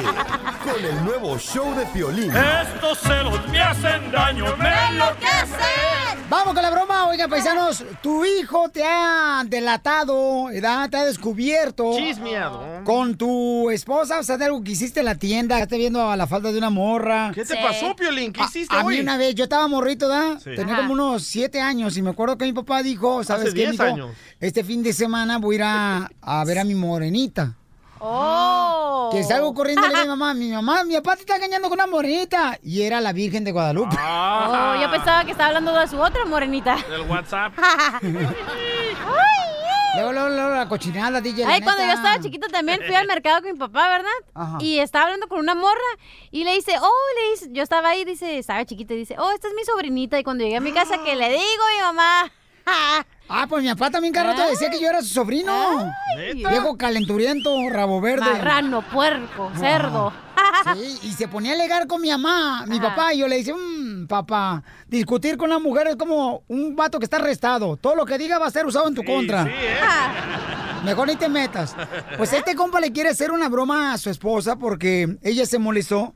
con el nuevo show de Piolín. Estos celos me hacen daño, me enloquecen. Vamos con la broma, oiga, paisanos, tu hijo te ha delatado, ¿verdad? Te ha descubierto. Chismeado. Con tu esposa, o sea, de algo que hiciste en la tienda, estás viendo a la falda de una morra. ¿Qué te pasó, Piolín? ¿Qué hiciste a, mí una vez, yo estaba morrito, ¿verdad? Sí. Tenía Ajá. como unos siete años y me acuerdo que mi papá dijo, ¿sabes Hace qué, 10 mijo? años. Este fin de semana voy a ir a, a ver a mi morenita. Oh. Que salgo corriendo y le digo a mi mamá, mi mamá, mi papá te está engañando con una morenita. Y era la Virgen de Guadalupe. Ah. Oh, yo pensaba que estaba hablando de su otra morenita. Del WhatsApp. <laughs> Luego, luego, luego, la cochinada, DJ. Ay, cuando yo estaba chiquita también fui al mercado con mi papá, ¿verdad? Ajá. Y estaba hablando con una morra y le dice, oh, le dice, yo estaba ahí, dice, estaba chiquita, y dice, oh, esta es mi sobrinita. Y cuando llegué a mi casa, <gasps> que le digo a mi mamá? <laughs> Ah, pues mi papá también cada rato decía que yo era su sobrino. ¿Neta? Viejo calenturiento, rabo verde. Marrano, puerco, cerdo. <laughs> Sí, y se ponía a alegar con mi mamá, mi papá, y yo le decía, "Mm, papá, discutir con una mujer es como un vato que está arrestado. Todo lo que diga va a ser usado en tu contra. Mejor ni te metas. Pues este compa le quiere hacer una broma a su esposa porque ella se molestó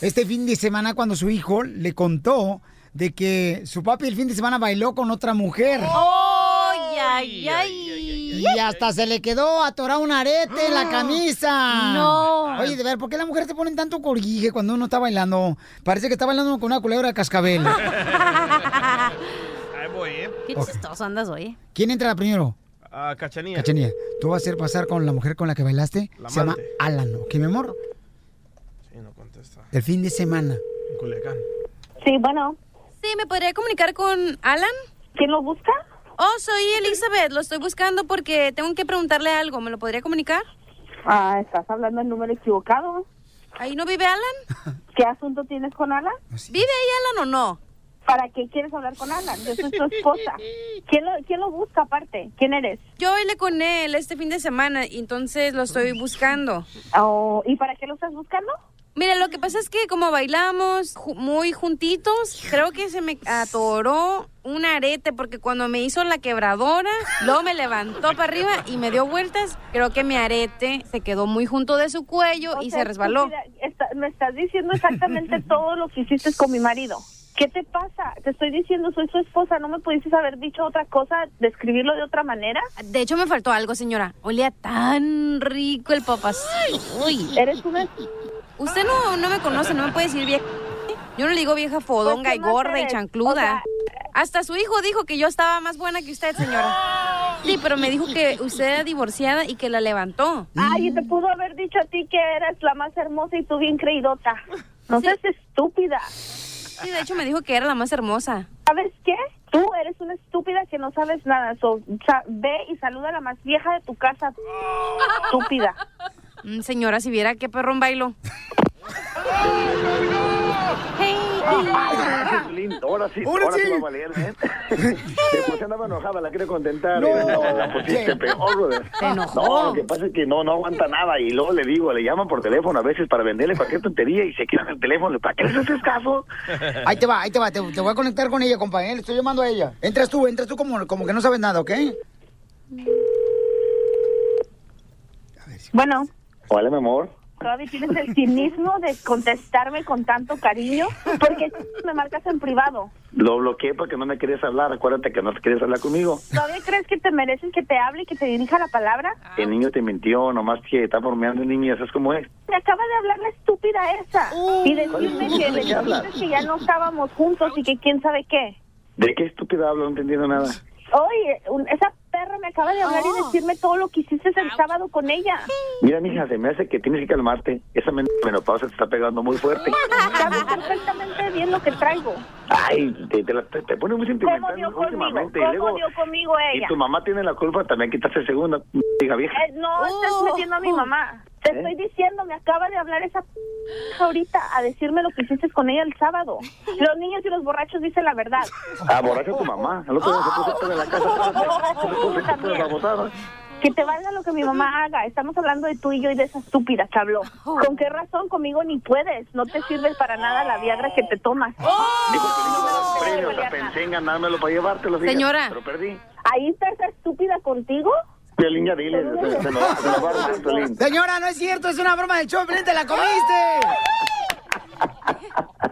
este fin de semana cuando su hijo le contó de que su papi el fin de semana bailó con otra mujer. ¡Ay, ay, ay! Y hasta se le quedó atorado un arete en la <gasps> camisa. No. Oye, de ver, ¿por qué las mujeres te ponen tanto corguije cuando uno está bailando? Parece que está bailando con una culebra de cascabel. <laughs> Ahí voy, ¿eh? Qué chistoso andas hoy. ¿Quién entra primero? Ah, Cachanía. Cachanía, tú vas a hacer pasar con la mujer con la que bailaste. La Se llama. Alan, ¿ok, mi amor? Sí, no contesta. El fin de semana. En Culiacán. Sí, bueno. Sí, ¿me podría comunicar con Alan? ¿Quién lo busca? Oh, soy Elizabeth. Lo estoy buscando porque tengo que preguntarle algo. ¿Me lo podría comunicar? Ah, estás hablando el número equivocado. ¿Ahí no vive Alan? <laughs> ¿Qué asunto tienes con Alan? ¿Vive ahí Alan o no? ¿Para qué quieres hablar con Alan? Yo soy tu esposa. ¿Quién lo, quién lo busca aparte? ¿Quién eres? Yo bailé con él este fin de semana y entonces lo estoy buscando. Oh, ¿Y para qué lo estás buscando? Mire, lo que pasa es que como bailamos ju- muy juntitos, creo que se me atoró un arete porque cuando me hizo la quebradora, luego me levantó para arriba y me dio vueltas. Creo que mi arete se quedó muy junto de su cuello O y sea, se resbaló. estúpida, está- me estás diciendo exactamente <laughs> todo lo que hiciste con mi marido. ¿Qué te pasa? Te estoy diciendo, soy su esposa. ¿No me pudiste haber dicho otra cosa, describirlo de otra manera? De hecho, me faltó algo, señora. Olía tan rico el papas. Uy. Eres una... Usted no, no me conoce, no me puede decir vieja. Yo no le digo vieja fodonga Pues, y ¿qué más gorda y chancluda. O sea- Hasta su hijo dijo que yo estaba más buena que usted, señora. Sí, pero me dijo que usted era divorciada y que la levantó. Ay, y te pudo haber dicho a ti que eras la más hermosa y tú bien creidota. No seas estúpida. Sí, de hecho me dijo que era la más hermosa. ¿Sabes qué? Tú eres una estúpida que no sabes nada. So, ve y saluda a la más vieja de tu casa. Estúpida. Mm, Señora, si viera qué perrón bailo. Ahora sí, Ahora sí va a valer, ¿eh? <laughs> Después andaba enojada, la quiero contentar. No. la pusiste peor, brother. No, lo que pasa es que no, no aguanta nada. Y luego le digo, le llaman por teléfono a veces para venderle cualquier tontería y se quedan el teléfono. ¿Para qué les haces caso? Ahí te va, ahí te va, te, te voy a conectar con ella, compa, ¿eh? Le estoy llamando a ella. Entras tú, entras tú como, como que no sabes nada, ¿ok? Bueno, Hola, mi amor. todavía tienes el cinismo de contestarme con tanto cariño, porque me marcas en privado. Lo bloqueé porque no me querías hablar. Acuérdate que no te querías hablar conmigo. ¿Todavía crees que te mereces que te hable y que te dirija la palabra? El niño te mintió, nomás que está bromeando el niño, ¿sabes cómo es? Me acaba de hablar la estúpida esa y decirme que ¿De que ya no estábamos juntos y que quién sabe qué. ¿De qué estúpida hablo? No entendiendo nada. Oye, esa perra me acaba de hablar y decirme todo lo que hiciste el sábado con ella. Mira, mija, se me hace que tienes que calmarte. Esa men- menopausa te está pegando muy fuerte. Sabes perfectamente bien lo que traigo. Ay, te, te, la- te- te pone muy ¿Cómo sentimental conmigo? últimamente. y ¿Cómo luego- dio conmigo y tu mamá tiene la culpa también quitarse segunda, hija vieja. Eh, no estás metiendo a mi mamá. Te ¿Eh? estoy diciendo, me acaba de hablar esa p ahorita a decirme lo que hiciste con ella el sábado. Los niños y los borrachos dicen la verdad. Ah, borracho tu mamá. El otro día se puso en la casa. <laughs> De. Que te valga lo que mi mamá haga. Estamos hablando de tú y yo y de esa estúpida que habló. ¿Con qué razón conmigo ni puedes? No te sirve para nada la Viagra que te tomas. Dijo que no me das premio, hasta pensé en ganármelo para llevártelo. Señora. Pero perdí. ¿Ahí está esa estúpida contigo? Piolín, ya dile. Se, se lo, se lo va a dar, Piolín. Señora, no es cierto, es una broma de show, Piolín, te la comiste.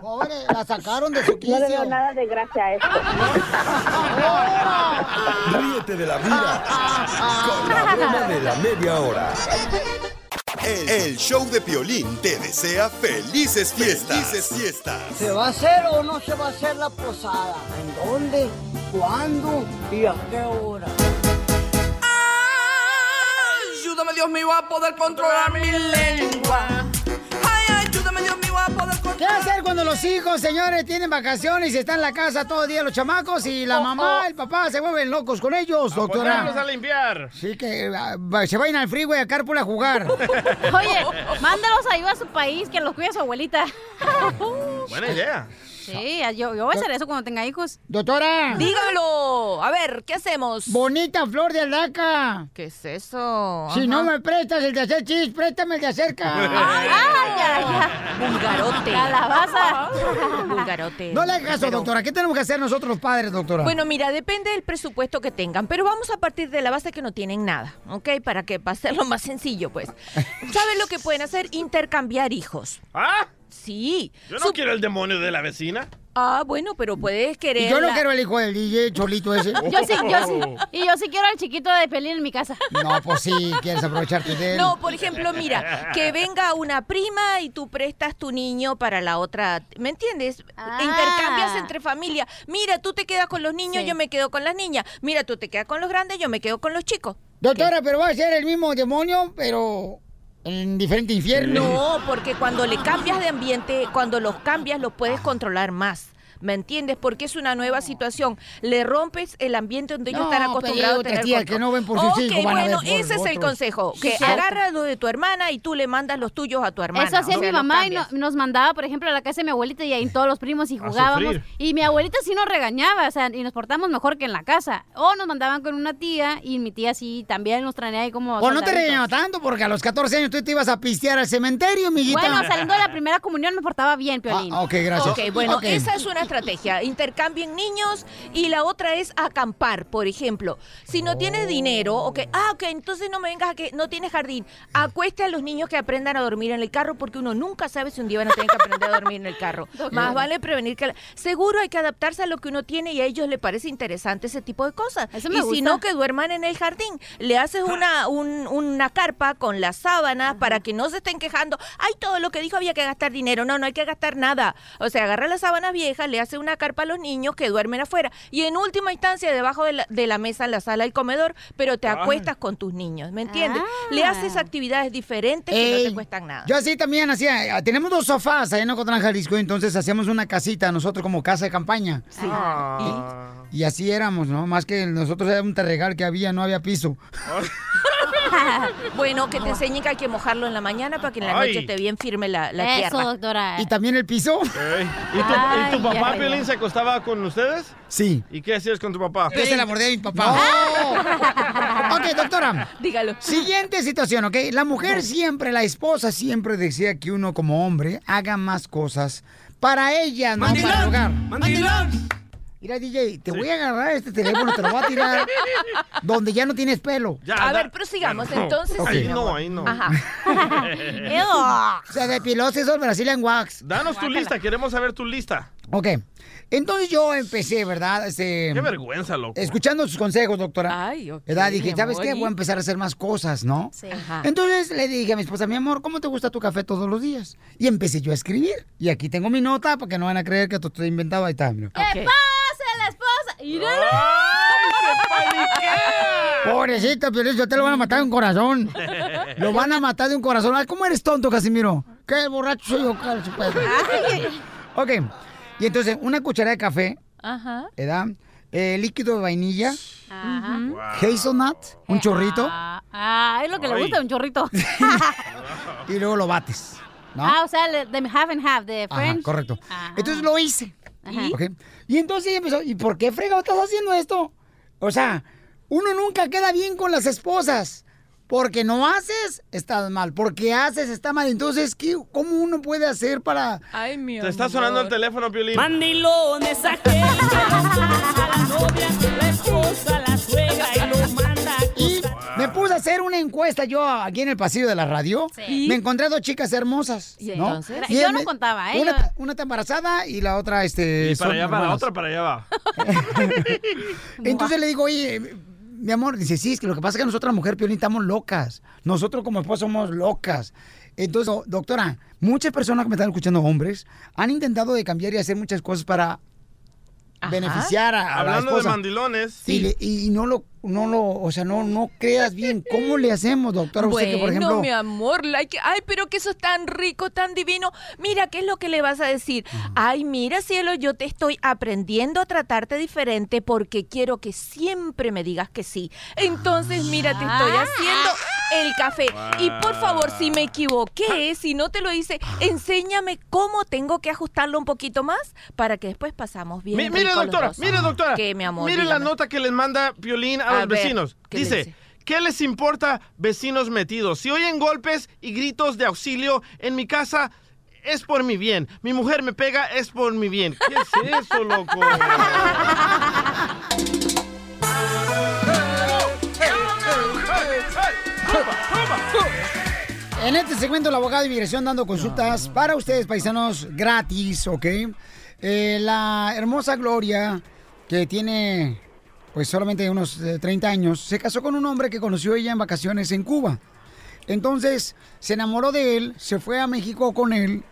Pobre, la sacaron de su No quicio. le veo nada de gracia a esto. Ríete de la vida con la broma de la media hora. El, el show de Piolín te desea felices fiestas. Felices fiestas. ¿Se va a hacer o no se va a hacer la posada? ¿En dónde? ¿Cuándo? ¿Y a qué hora? Dios mío, a poder controlar mi lengua. Ay, ayúdame, Dios mío, a poder controlar. ¿Qué hacer cuando los hijos, señores, tienen vacaciones y están en la casa todo el día los chamacos y la mamá, el papá se vuelven locos con ellos, doctora? Ponerlos a limpiar. Sí, que ah, se vayan al freeway a Carpool a jugar. <laughs> Oye, mándalos a ayudar a su país, que los cuide su abuelita. Buena idea. Sí, yo, yo voy a hacer eso cuando tenga hijos. Doctora. Dígalo. A ver, ¿qué hacemos? Bonita flor de aldaca. ¿Qué es eso? Si Ajá. no me prestas el de hacer chis, préstame el de hacer ca- Ay, ay, ay. Vulgarote. Calabaza. <laughs> Vulgarote. No le hagas caso, Pero- doctora. ¿Qué tenemos que hacer nosotros los padres, doctora? Bueno, mira, depende del presupuesto que tengan, pero vamos a partir de la base que no tienen nada, ¿ok? Para que para hacerlo más sencillo, pues. <laughs> ¿Saben lo que pueden hacer? Intercambiar hijos. ¿Ah? Sí. Yo no quiero el demonio de la vecina. Ah, bueno, pero puedes querer. Y yo no la- quiero el hijo del DJ Cholito ese. <laughs> Yo sí, yo sí. Y yo sí quiero al chiquito de Pelín en mi casa. No, pues sí, quieres aprovecharte de él. No, por ejemplo, mira, que venga una prima y tú prestas tu niño para la otra, ¿me entiendes? Ah. Intercambias entre familia. Mira, tú te quedas con los niños, Sí. yo me quedo con las niñas. Mira, tú te quedas con los grandes, yo me quedo con los chicos. Doctora, pero va a ser el mismo demonio, pero en diferente infierno. No, porque cuando le cambias de ambiente, cuando los cambias, los puedes controlar más. ¿Me entiendes? Porque es una nueva situación. Le rompes el ambiente donde ellos No, están acostumbrados a tener control. que no ven por sus Ok, hijos, van a ver bueno, ese es el consejo. Sí, Que cierto. agarra lo de tu hermana y tú le mandas los tuyos a tu hermana. Eso hacía O sea, mi mamá y no- nos mandaba, por ejemplo, a la casa de mi abuelita y ahí todos los primos y jugábamos. Y mi abuelita sí nos regañaba, o sea, y nos portamos mejor que en la casa. O nos mandaban con una tía y mi tía sí también nos traía ahí como. O no te regañaba tanto, porque a los 14 años tú te ibas a pistear al cementerio, amiguita. Bueno, saliendo de la primera comunión me portaba bien, Piolín. Ah, ok, gracias. Ok, bueno, Ok. esa es una estrategia. Intercambien niños y la otra es acampar, por ejemplo. Si no tienes dinero, ok, ah, ok, entonces no me vengas a que no tienes jardín. Acueste a los niños que aprendan a dormir en el carro porque uno nunca sabe si un día van a tener que aprender a dormir en el carro. <laughs> Más vale prevenir que... la- Seguro hay que adaptarse a lo que uno tiene y a ellos les parece interesante ese tipo de cosas. Eso me y si no, que duerman en el jardín. Le haces una, un- una carpa con las sábanas para que no se estén quejando. Ay, todo lo que dijo había que gastar dinero. No, no hay que gastar nada. O sea, agarra las sábanas viejas, le hace una carpa a los niños que duermen afuera. Y en última instancia, debajo de la, de la mesa, en la sala del comedor, pero te Ay. acuestas con tus niños. ¿Me entiendes? Ah. Le haces actividades diferentes que no Ey, te cuestan nada. Yo así también hacía. ah, Tenemos dos sofás allá en Ocotlán, Jalisco, entonces hacíamos una casita nosotros como casa de campaña. Sí. Ah. Y así éramos, ¿no? Más que nosotros era un terregal que había, no había piso. <laughs> <laughs> bueno, que te enseñen que hay que mojarlo en la mañana para que en la Ay. noche te bien firme la, la Eso, tierra. doctora. ¿Y también el piso? ¿Y tu, Ay, y tu papá, Piolín, ay. se acostaba con ustedes? Sí. ¿Y qué hacías con tu papá? Yo se la mordí a mi papá. <laughs> ok, doctora. Dígalo. Siguiente situación, ¿ok? La mujer siempre, la esposa siempre decía que uno como hombre haga más cosas para ella, no para el hogar. Mira, DJ, te voy a agarrar este teléfono, te lo voy a tirar <laughs> donde ya no tienes pelo. a ver, prosigamos. Entonces, Ok. Ahí no, ahí no. Ajá. <laughs> Se depiló esos Brazilian Wax. Danos tu lista, queremos saber tu lista. Ok. Entonces yo empecé, ¿verdad? Este, Qué vergüenza, loco. Escuchando sus consejos, doctora. Ay, ok, ¿Verdad? Dije, ¿sabes amor, qué? Voy a empezar a hacer más cosas, ¿no? Sí. Ajá. Entonces le dije a mi esposa, mi amor, ¿cómo te gusta tu café todos los días? Y empecé yo a escribir. Y aquí tengo mi nota para que no van a creer que te estoy inventado. Ahí está, mira. ¿Qué pasa, la esposa? ¡Míralo! Pobrecito, pero yo te lo van a matar de un corazón. Lo van a matar de un corazón. Ay, ¿cómo eres tonto, Casimiro? ¿Qué borracho soy yo? Ok. Y entonces, una cucharada de café, Ajá. ¿verdad? Eh, líquido de vainilla, Ajá. hazelnut, un chorrito, Ah, ah, es lo que le Ay. gusta, un chorrito. <laughs> y luego lo bates. ¿no? Ah, o sea, de half and half, de Ajá, French. correcto. Entonces lo hice. Ajá. ¿ok? Y entonces ella empezó, ¿y por qué fregado estás haciendo esto? O sea, uno nunca queda bien con las esposas. Porque no haces, estás mal. Porque haces, está mal. Entonces, ¿qué, ¿cómo uno puede hacer para...? Ay, mi Te está sonando el teléfono, Piolín. Mandilones aquellos, la novia, la esposa, hacer una encuesta yo aquí en el pasillo de la radio. Sí. Me encontré dos chicas hermosas. Sí. ¿no? Entonces. Y Yo no contaba, ¿eh? Una, Yo- una está embarazada y la otra, este... Y para allá va, la otra para allá va. <laughs> Entonces le digo, oye, mi amor, dice, sí, es que lo que pasa es que nosotras mujeres, Piolín, estamos locas. Nosotros como esposos somos locas. Entonces, do- doctora, muchas personas que me están escuchando, hombres, han intentado de cambiar y hacer muchas cosas para beneficiar a, a la Hablando de mandilones. Y, le- y no lo, no lo, o sea, no, no creas bien. ¿Cómo le hacemos, doctora? Usted Bueno, que, por ejemplo... mi amor, ay, que- ay, pero que eso es tan rico, tan divino. Mira, ¿qué es lo que le vas a decir? Ay, mira, cielo, yo te estoy aprendiendo a tratarte diferente porque quiero que siempre me digas que sí. Entonces, mira, te estoy Ah. haciendo el café. Y por favor, si me equivoqué, si no te lo hice, enséñame cómo tengo que ajustarlo un poquito más para que después pasamos bien. Mi- mire, doctora, dos. mire, doctora. ¿Qué, mi amor? Mire la nota que les manda Piolín a, A los ver, vecinos. ¿qué le Dice, dice? ¿qué les importa vecinos metidos? Si oyen golpes y gritos de auxilio en mi casa, es por mi bien. Mi mujer me pega, es por mi bien. ¿Qué es eso, loco? <laughs> En este segmento, el abogado de inmigración dando consultas para ustedes, paisanos, gratis, ¿ok? Eh, la hermosa Gloria, que tiene pues solamente unos eh, 30 años, se casó con un hombre que conoció ella en vacaciones en Cuba. Entonces, se enamoró de él, se fue a México con él,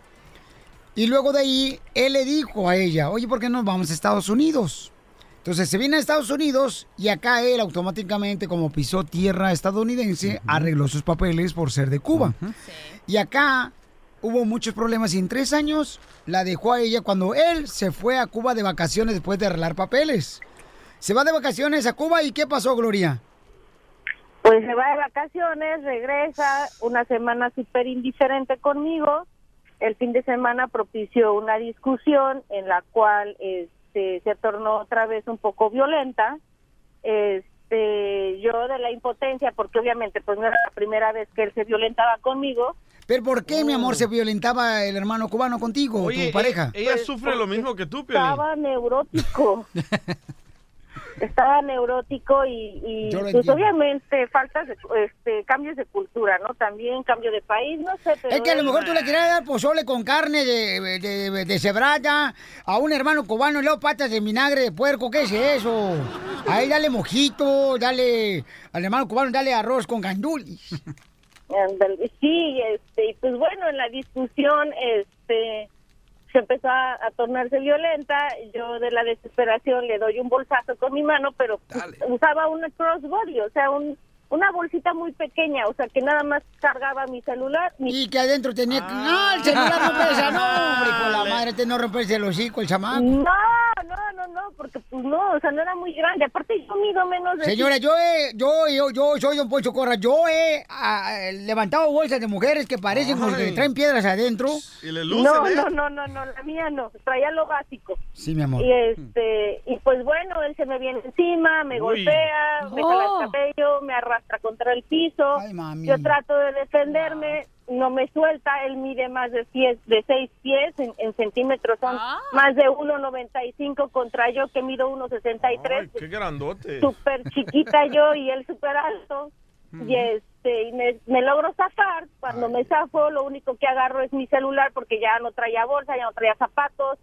y luego de ahí, él le dijo a ella, oye, ¿por qué no vamos a Estados Unidos? Entonces se viene a Estados Unidos y acá él automáticamente, como pisó tierra estadounidense, arregló sus papeles por ser de Cuba. Y acá hubo muchos problemas y en tres años la dejó a ella cuando él se fue a Cuba de vacaciones después de arreglar papeles. Se va de vacaciones a Cuba y ¿qué pasó, Gloria? Pues se va de vacaciones, regresa, una semana súper indiferente conmigo. El fin de semana propició una discusión en la cual este, se tornó otra vez un poco violenta. Este, yo de la impotencia, porque obviamente pues no era la primera vez que él se violentaba conmigo. ¿Pero por qué, mi amor, se violentaba el hermano cubano contigo, Oye, tu pareja? Ella sufre lo mismo que tú, Piolín. Estaba neurótico. <laughs> Estaba neurótico y, y, pues entiendo. obviamente faltas de, este, cambios de cultura, ¿no? También cambio de país, no sé, pero Es que a lo mejor tú le querías dar pozole con carne de, de, de cebrada a un hermano cubano y luego patas de vinagre de puerco. ¿Qué es eso? Ahí dale mojito, dale al hermano cubano, dale arroz con gandulis. Sí, este, y pues bueno, en la discusión, este, se empezó a, a tornarse violenta. Yo de la desesperación le doy un bolsazo con mi mano, pero usaba una crossbody, o sea, un, una bolsita muy pequeña, o sea, que nada más cargaba mi celular. mi- Y que adentro tenía... que- No, el celular no pesa, no, hombre, con la madre, te no romperse el hocico, el chamaco. No, no, no, no, porque pues no, o sea, no era muy grande. Aparte yo mido menos de... Señora, yo he, yo, yo, yo soy Don Poncho Corra. Yo he ah, levantado bolsas de mujeres que parecen como que traen piedras adentro. Y le No, no, no, no, no, la mía no, traía lo básico. Sí, mi amor. Y este, y pues bueno, él se me viene encima, me Uy. golpea, me jala Oh. el cabello, me arrastra contra el piso. Yo trato de defenderme, no me suelta, él mide más de pies, de seis pies en, en centímetros, son más de 1.95 contra yo que mido 1.63. Ay, qué grandote. súper chiquita yo y él súper alto. Y este y me, me logro zafar. Cuando me zafo, lo único que agarro es mi celular porque ya no traía bolsa, ya no traía zapatos.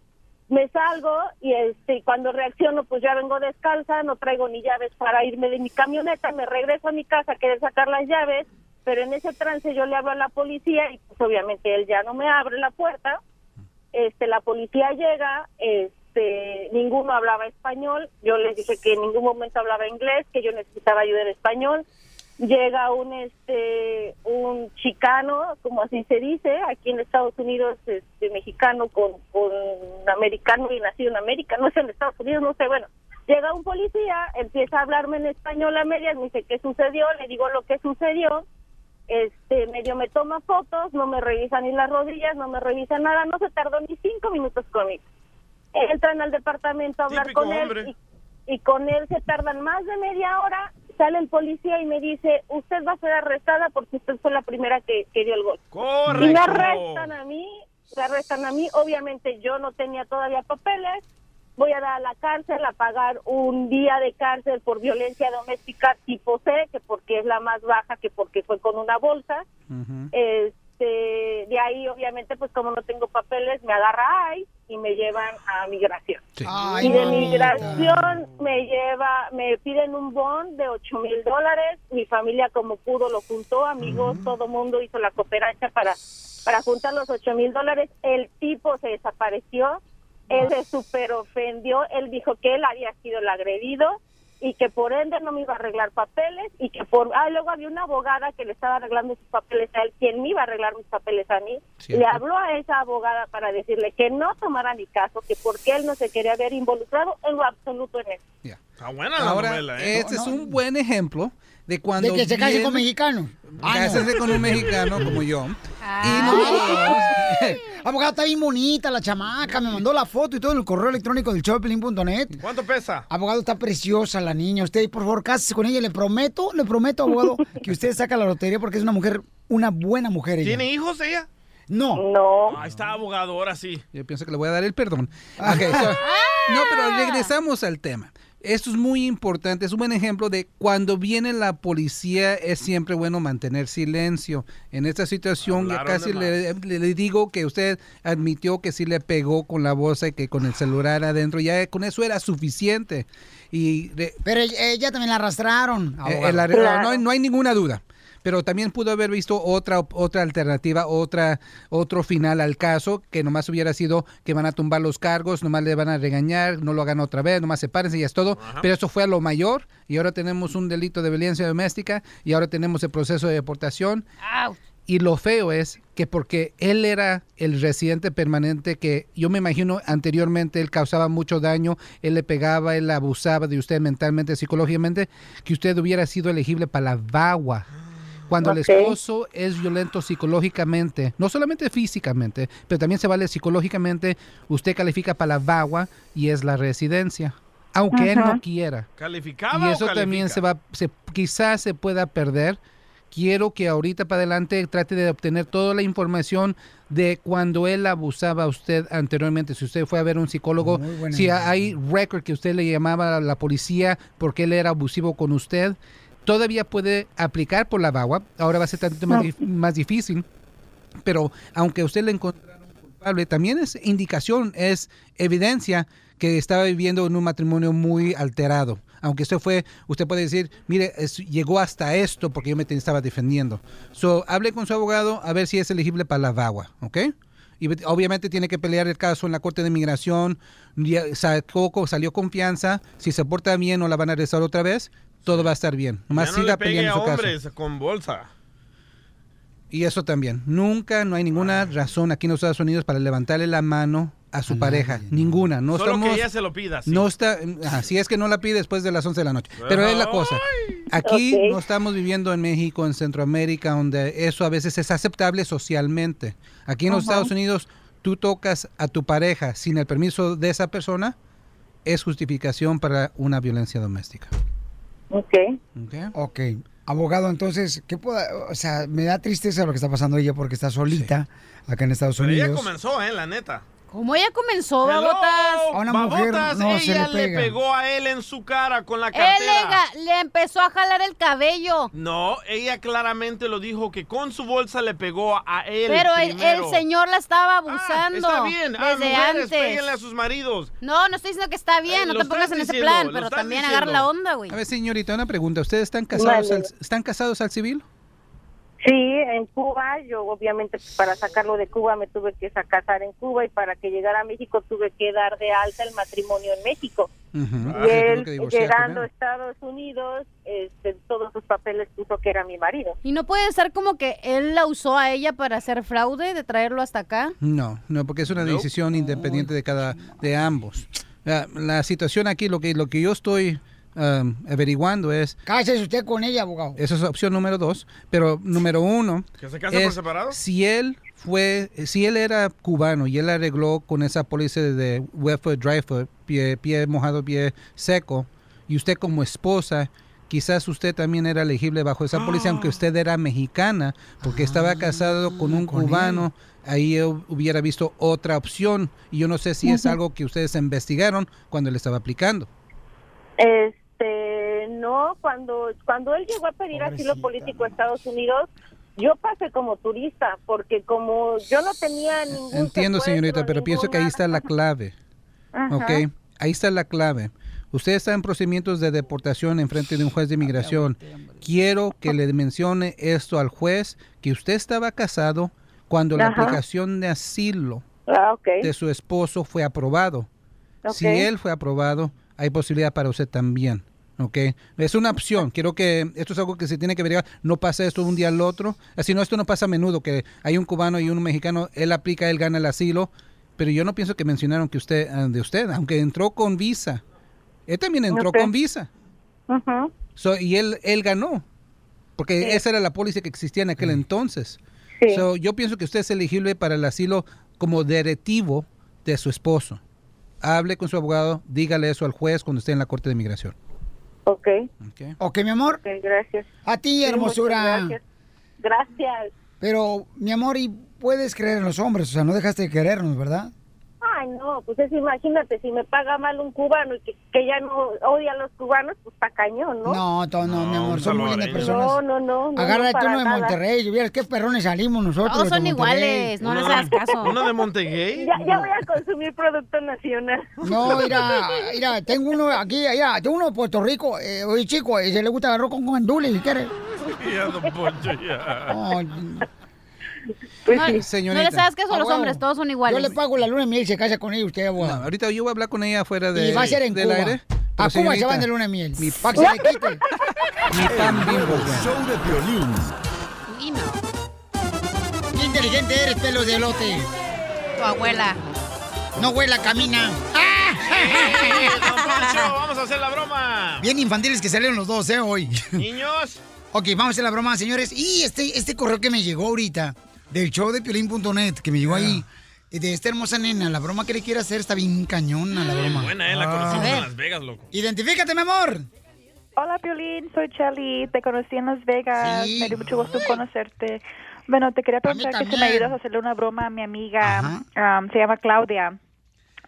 Me salgo y este cuando reacciono, pues ya vengo descalza, no traigo ni llaves para irme de mi camioneta. Me regreso a mi casa a querer sacar las llaves, pero en ese trance yo le hablo a la policía y pues obviamente él ya no me abre la puerta. Este, la policía llega, este, ninguno hablaba español, yo les dije que en ningún momento hablaba inglés, que yo necesitaba ayuda en español. Llega un este un chicano, como así se dice, aquí en Estados Unidos, este mexicano con, con americano y nacido en América, no sé en Estados Unidos, no sé, bueno. Llega un policía, empieza a hablarme en español a medias, me dice qué sucedió, le digo lo que sucedió, este medio me toma fotos, no me revisa ni las rodillas, no me revisa nada, no se tardó ni cinco minutos conmigo. Entran al departamento a hablar Típico con él y, y con él se tardan más de media hora, sale el policía y me dice, usted va a ser arrestada porque usted fue la primera que, que dio el golpe. Y me Correcto. arrestan a mí, me arrestan a mí, obviamente yo no tenía todavía papeles, voy a dar a la cárcel a pagar un día de cárcel por violencia doméstica tipo C, que porque es la más baja, que porque fue con una bolsa. Este, de ahí obviamente pues como no tengo papeles me agarra ahí y me llevan a migración. Ay, y de mamita. migración me lleva, me piden un bond de ocho mil dólares, mi familia como pudo lo juntó, amigos, todo mundo hizo la cooperacha para, para juntar los ocho mil dólares, el tipo se desapareció, él se super ofendió, él dijo que él había sido el agredido y que por ende no me iba a arreglar papeles y que por ah luego había una abogada que le estaba arreglando sus papeles a él quien me iba a arreglar mis papeles a mí Cierto. le habló a esa abogada para decirle que no tomara ni caso que porque él no se quería ver involucrado en lo absoluto en eso Está buena la Ahora, novela, ¿eh? este es un buen ejemplo de cuando De que se case con mexicanos. Ah, no. Cásese con un mexicano como yo. Ay. <laughs> Abogada, está bien bonita la chamaca. Me mandó la foto y todo en el correo electrónico del showpelín.net. ¿Cuánto pesa? Abogado, está preciosa la niña. Usted, por favor, cásese con ella. Le prometo, le prometo, abogado, <laughs> que usted saca la lotería porque es una mujer, una buena mujer. ella. ¿Tiene hijos ella? No. No. Ahí está abogado, ahora sí. Yo pienso que le voy a dar el perdón. So- <laughs> no, pero regresamos al tema. Esto es muy importante, es un buen ejemplo de cuando viene la policía es siempre bueno mantener silencio. En esta situación ya casi le, le- le digo que usted admitió que sí le pegó con la bolsa y que con el celular adentro, ya con eso era suficiente. Y de- Pero ella, también la arrastraron. eh, no, hay- no hay ninguna duda. Pero también pudo haber visto otra otra alternativa, otra otro final al caso, que nomás hubiera sido que van a tumbar los cargos, nomás le van a regañar, no lo hagan otra vez, nomás sepárense y es todo. Pero eso fue a lo mayor y ahora tenemos un delito de violencia doméstica y ahora tenemos el proceso de deportación. Y lo feo es que porque él era el residente permanente que yo me imagino anteriormente él causaba mucho daño, él le pegaba, él abusaba de usted mentalmente, psicológicamente, que usted hubiera sido elegible para la VAWA. Cuando el esposo es violento psicológicamente, no solamente físicamente, pero también se vale psicológicamente, usted califica para la VAWA y es la residencia, aunque él no quiera. ¿Calificaba Y o eso también se va, se, quizás se pueda perder. Quiero que ahorita para adelante trate de obtener toda la información de cuando él abusaba a usted anteriormente. Si usted fue a ver un psicólogo, si idea. hay record que usted le llamaba a la policía porque él era abusivo con usted, todavía puede aplicar por la VAWA. Ahora va a ser tantito más, difícil. Pero aunque usted le encontraron culpable, también es indicación, es evidencia que estaba viviendo en un matrimonio muy alterado. Aunque usted fue, usted puede decir, mire, es- llegó hasta esto porque yo me estaba defendiendo. So, hable con su abogado a ver si es elegible para la VAWA, ¿ok? Y obviamente tiene que pelear el caso en la Corte de Migración. Sacó, salió confianza. Si se porta bien, no la van a arrestar otra vez. Todo va a estar bien. Ya no siga le pegue peleando a su caso. hombres con bolsa. Y eso también. Nunca, no hay ninguna razón aquí en los Estados Unidos para levantarle la mano a su pareja, ninguna. No Solo estamos, que ella se lo pida. sí. No está, así es que no la pide después de las 11 de la noche. Pero es la cosa. Aquí no estamos viviendo en México, en Centroamérica, donde eso a veces es aceptable socialmente. Aquí en los. Estados Unidos, tú tocas a tu pareja sin el permiso de esa persona, es justificación para una violencia doméstica. Ok. Ok. Abogado, entonces, ¿qué pueda, o sea, me da tristeza lo que está pasando ella porque está solita acá en Estados Pero ella Unidos. comenzó, ¿eh? La neta. ¿Cómo ella comenzó, Hello, babotas? A una mujer Babotas, no se ella le le, pega. pegó a él en su cara con la Él cartera. le, ga- le empezó a jalar el cabello. No, ella claramente lo dijo que con su bolsa le pegó a él Pero el, señor la estaba abusando. Está bien, ah, Desde mujeres, antes. péguenle a sus maridos. No, no estoy diciendo que está bien, Eh, no lo te pongas en ese plan, pero también diciendo. agarra la onda, güey. A ver, señorita, una pregunta. ¿Ustedes están casados, Vale. al, están casados al civil? Sí, en Cuba, yo obviamente para sacarlo de Cuba me tuve que sa- casar en Cuba y para que llegara a México tuve que dar de alta el matrimonio en México. Ah, y él, llegando a. Estados Unidos, este, todos sus papeles puso que era mi marido. Y no puede ser como que él la usó a ella para hacer fraude, de traerlo hasta acá. No, no, porque es una decisión independiente de cada, de ambos. La, la situación aquí, lo que, lo que yo estoy um, averiguando es... Cállese usted con ella, abogado. Esa es opción número dos. Pero número uno... ¿Que se por es separado? Si él fue, si él era cubano y él arregló con esa póliza de wet foot, dry foot, pie, pie mojado, pie seco, y usted como esposa, quizás usted también era elegible bajo esa póliza, aunque usted era mexicana, porque estaba casado con un cubano, ahí hu- hubiera visto otra opción. Y yo no sé si es algo que ustedes investigaron cuando le estaba aplicando. Este, no, cuando cuando él llegó a pedir asilo político a Estados Unidos, yo pasé como turista porque como yo no tenía ningún Entiendo, señorita, pero pienso que ahí está la clave. Ajá. Ok, ahí está la clave. Usted está en procedimientos de deportación en frente de un juez de inmigración. Quiero que le mencione esto al juez, que usted estaba casado cuando la Ajá. aplicación de asilo Ah, ok. de su esposo fue aprobado. Si Ok. él fue aprobado, hay posibilidad para usted también. ¿Ok? Es una opción. Quiero que esto es algo que se tiene que averiguar. No pasa esto de un día al otro. Así no, esto no pasa a menudo, que hay un cubano y un mexicano, él aplica, él gana el asilo. Pero yo no pienso que mencionaron que usted, ah, de usted, aunque entró con visa. Él también entró con visa. Ujú. So, y él, él ganó. Porque Sí. esa era la póliza que existía en aquel entonces. Sí. So, yo pienso que usted es elegible para el asilo como directivo de su esposo. Hable con su abogado, dígale eso al juez cuando esté en la Corte de Inmigración. Ok. Ok, mi amor. Gracias. A ti, Sí, hermosura. Gracias. Gracias. Pero, mi amor, y puedes creer en los hombres, o sea, no dejaste de querernos, ¿verdad? Ay, no, pues es, imagínate, si me paga mal un cubano y que, que ya no odia a los cubanos, pues está cañón, ¿no? No, to- no, mi amor, son muy lindas personas. No, no, no. no, Agárrate no, uno de nada. Monterrey, vieras qué perrones salimos nosotros. Todos son Monterrey. iguales, no les Uno de- hagas caso. ¿Uno de Montegay? Ya, ya voy a consumir producto nacional. No, mira, mira, tengo uno aquí, mira, tengo uno de Puerto Rico, eh, oye chico, ese le gusta agarrar con gandules si quiere. <laughs> Ya, don Poncho, ya. Pues No, no Señorita. caso a Ah, los hombres, todos son Yo iguales. le pago la luna de miel, se casa con ella usted, No, abogado. ahorita yo voy a hablar con ella fuera de, y va a ser en del Cuba. aire. A Cuba se van de luna de miel. mi- que se le quite. Mi pan bimbo, show de violín. Qué inteligente eres, pelo de elote. Tu abuela. No huela, camina. ¡Eh, don Poncho, vamos a hacer la broma. Bien infantiles que salieron los dos, ¿eh? Hoy. Niños, Ok, vamos a hacer la broma, señores. Y este, este correo que me llegó ahorita, del show de piolín.net, que me llegó ahí, eh, de esta hermosa nena, la broma que le quiere hacer está bien cañona, la broma. buena, eh, la Ah. conocimos en Las Vegas, loco. Identifícate, mi amor. Hola, Piolín, soy Chelly, te conocí en Las Vegas, Sí. me dio mucho gusto conocerte. Bueno, te quería preguntar que si me ayudas a hacerle una broma a mi amiga, um, se llama Claudia.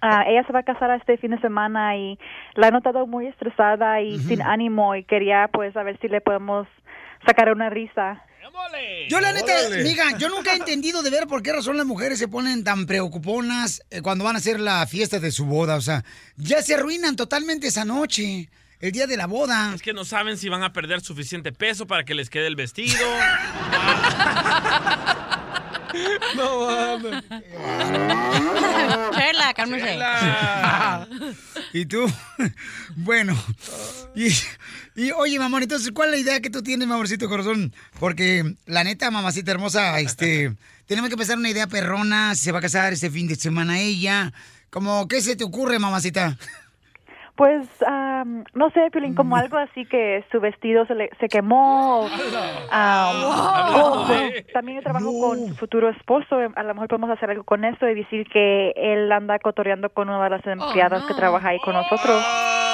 Ah, ella se va a casar este fin de semana y la he notado muy estresada y sin ánimo y quería pues a ver si le podemos sacar una risa. Yo la neta, Órale. amiga, yo nunca he entendido de ver por qué razón las mujeres se ponen tan preocuponas eh, cuando van a hacer la fiesta de su boda. O sea, ya se arruinan totalmente esa noche, el día de la boda. Es que no saben si van a perder suficiente peso para que les quede el vestido. <laughs> no mames. Chela, cálmese. Chela. <laughs> ¿Y tú? <laughs> Bueno, y, Y oye, mamón, entonces, ¿cuál es la idea que tú tienes, mi amorcito corazón? Porque, la neta, mamacita hermosa, este, <laughs> tenemos que pensar una idea perrona, si se va a casar este fin de semana ella. Como, ¿qué se te ocurre, mamacita? Pues, am, no sé, Piolín, como algo así que su vestido se, le, se quemó. también yo trabajo con su futuro esposo. A lo mejor podemos hacer algo con eso y decir que él anda cotorreando con una de las empleadas que trabaja ahí con nosotros.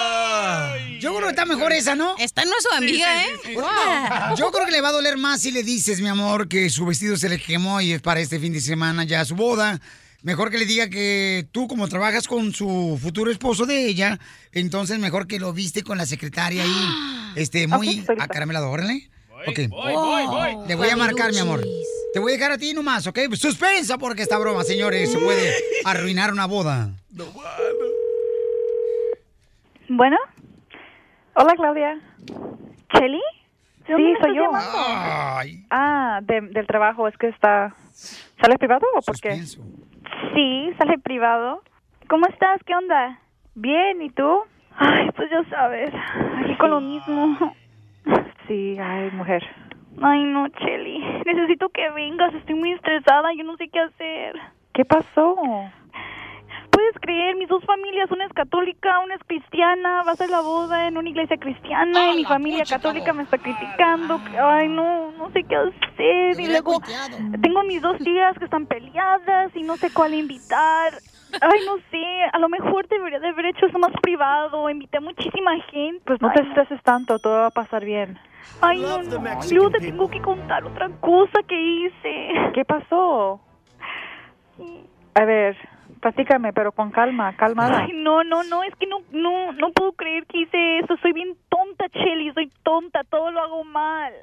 Yo creo que está mejor esa, ¿no? Esta no es su amiga, ¿eh? <laughs> Yo creo que le va a doler más si le dices, mi amor, que su vestido se le quemó y es para este fin de semana ya su boda. Mejor que le diga que tú, como trabajas con su futuro esposo de ella, entonces mejor que lo viste con la secretaria ahí, <gasps> este, muy acaramelado, órale. Ok. voy, voy, voy. Le voy a marcar, mi amor. Te voy a dejar a ti nomás, ¿ok? Suspensa porque esta broma, señores, se puede <laughs> arruinar una boda. Bueno. Hola, Claudia. ¿Cheli? ¿De dónde Sí, soy yo. Ah, de- del trabajo, es que está... ¿Sale privado o por qué? Sí, sale privado. ¿Cómo estás? ¿Qué onda? Bien, ¿y tú? Ay, pues ya sabes, aquí con lo mismo. <laughs> Sí, ay, mujer. Ay, no, Cheli. Necesito que vengas, estoy muy estresada, yo no sé qué hacer. ¿Qué pasó? Puedes creer, mis dos familias, una es católica, una es cristiana, va a ser la boda en una iglesia cristiana y mi familia católica me está criticando. Ay, no, no sé qué hacer. Y luego tengo mis dos tías que están peleadas y no sé cuál invitar. Ay, no sé, a lo mejor debería de haber hecho eso más privado, invité a muchísima gente. Pues no Ay, te estreses tanto, todo va a pasar bien. Ay, no, no. Luego te tengo que contar otra cosa que hice. ¿Qué pasó? A ver, platícame, pero con calma, calmada. Ay, no, no, no, es que no, no, no puedo creer que hice eso. Soy bien tonta, Chelly, soy tonta, todo lo hago mal.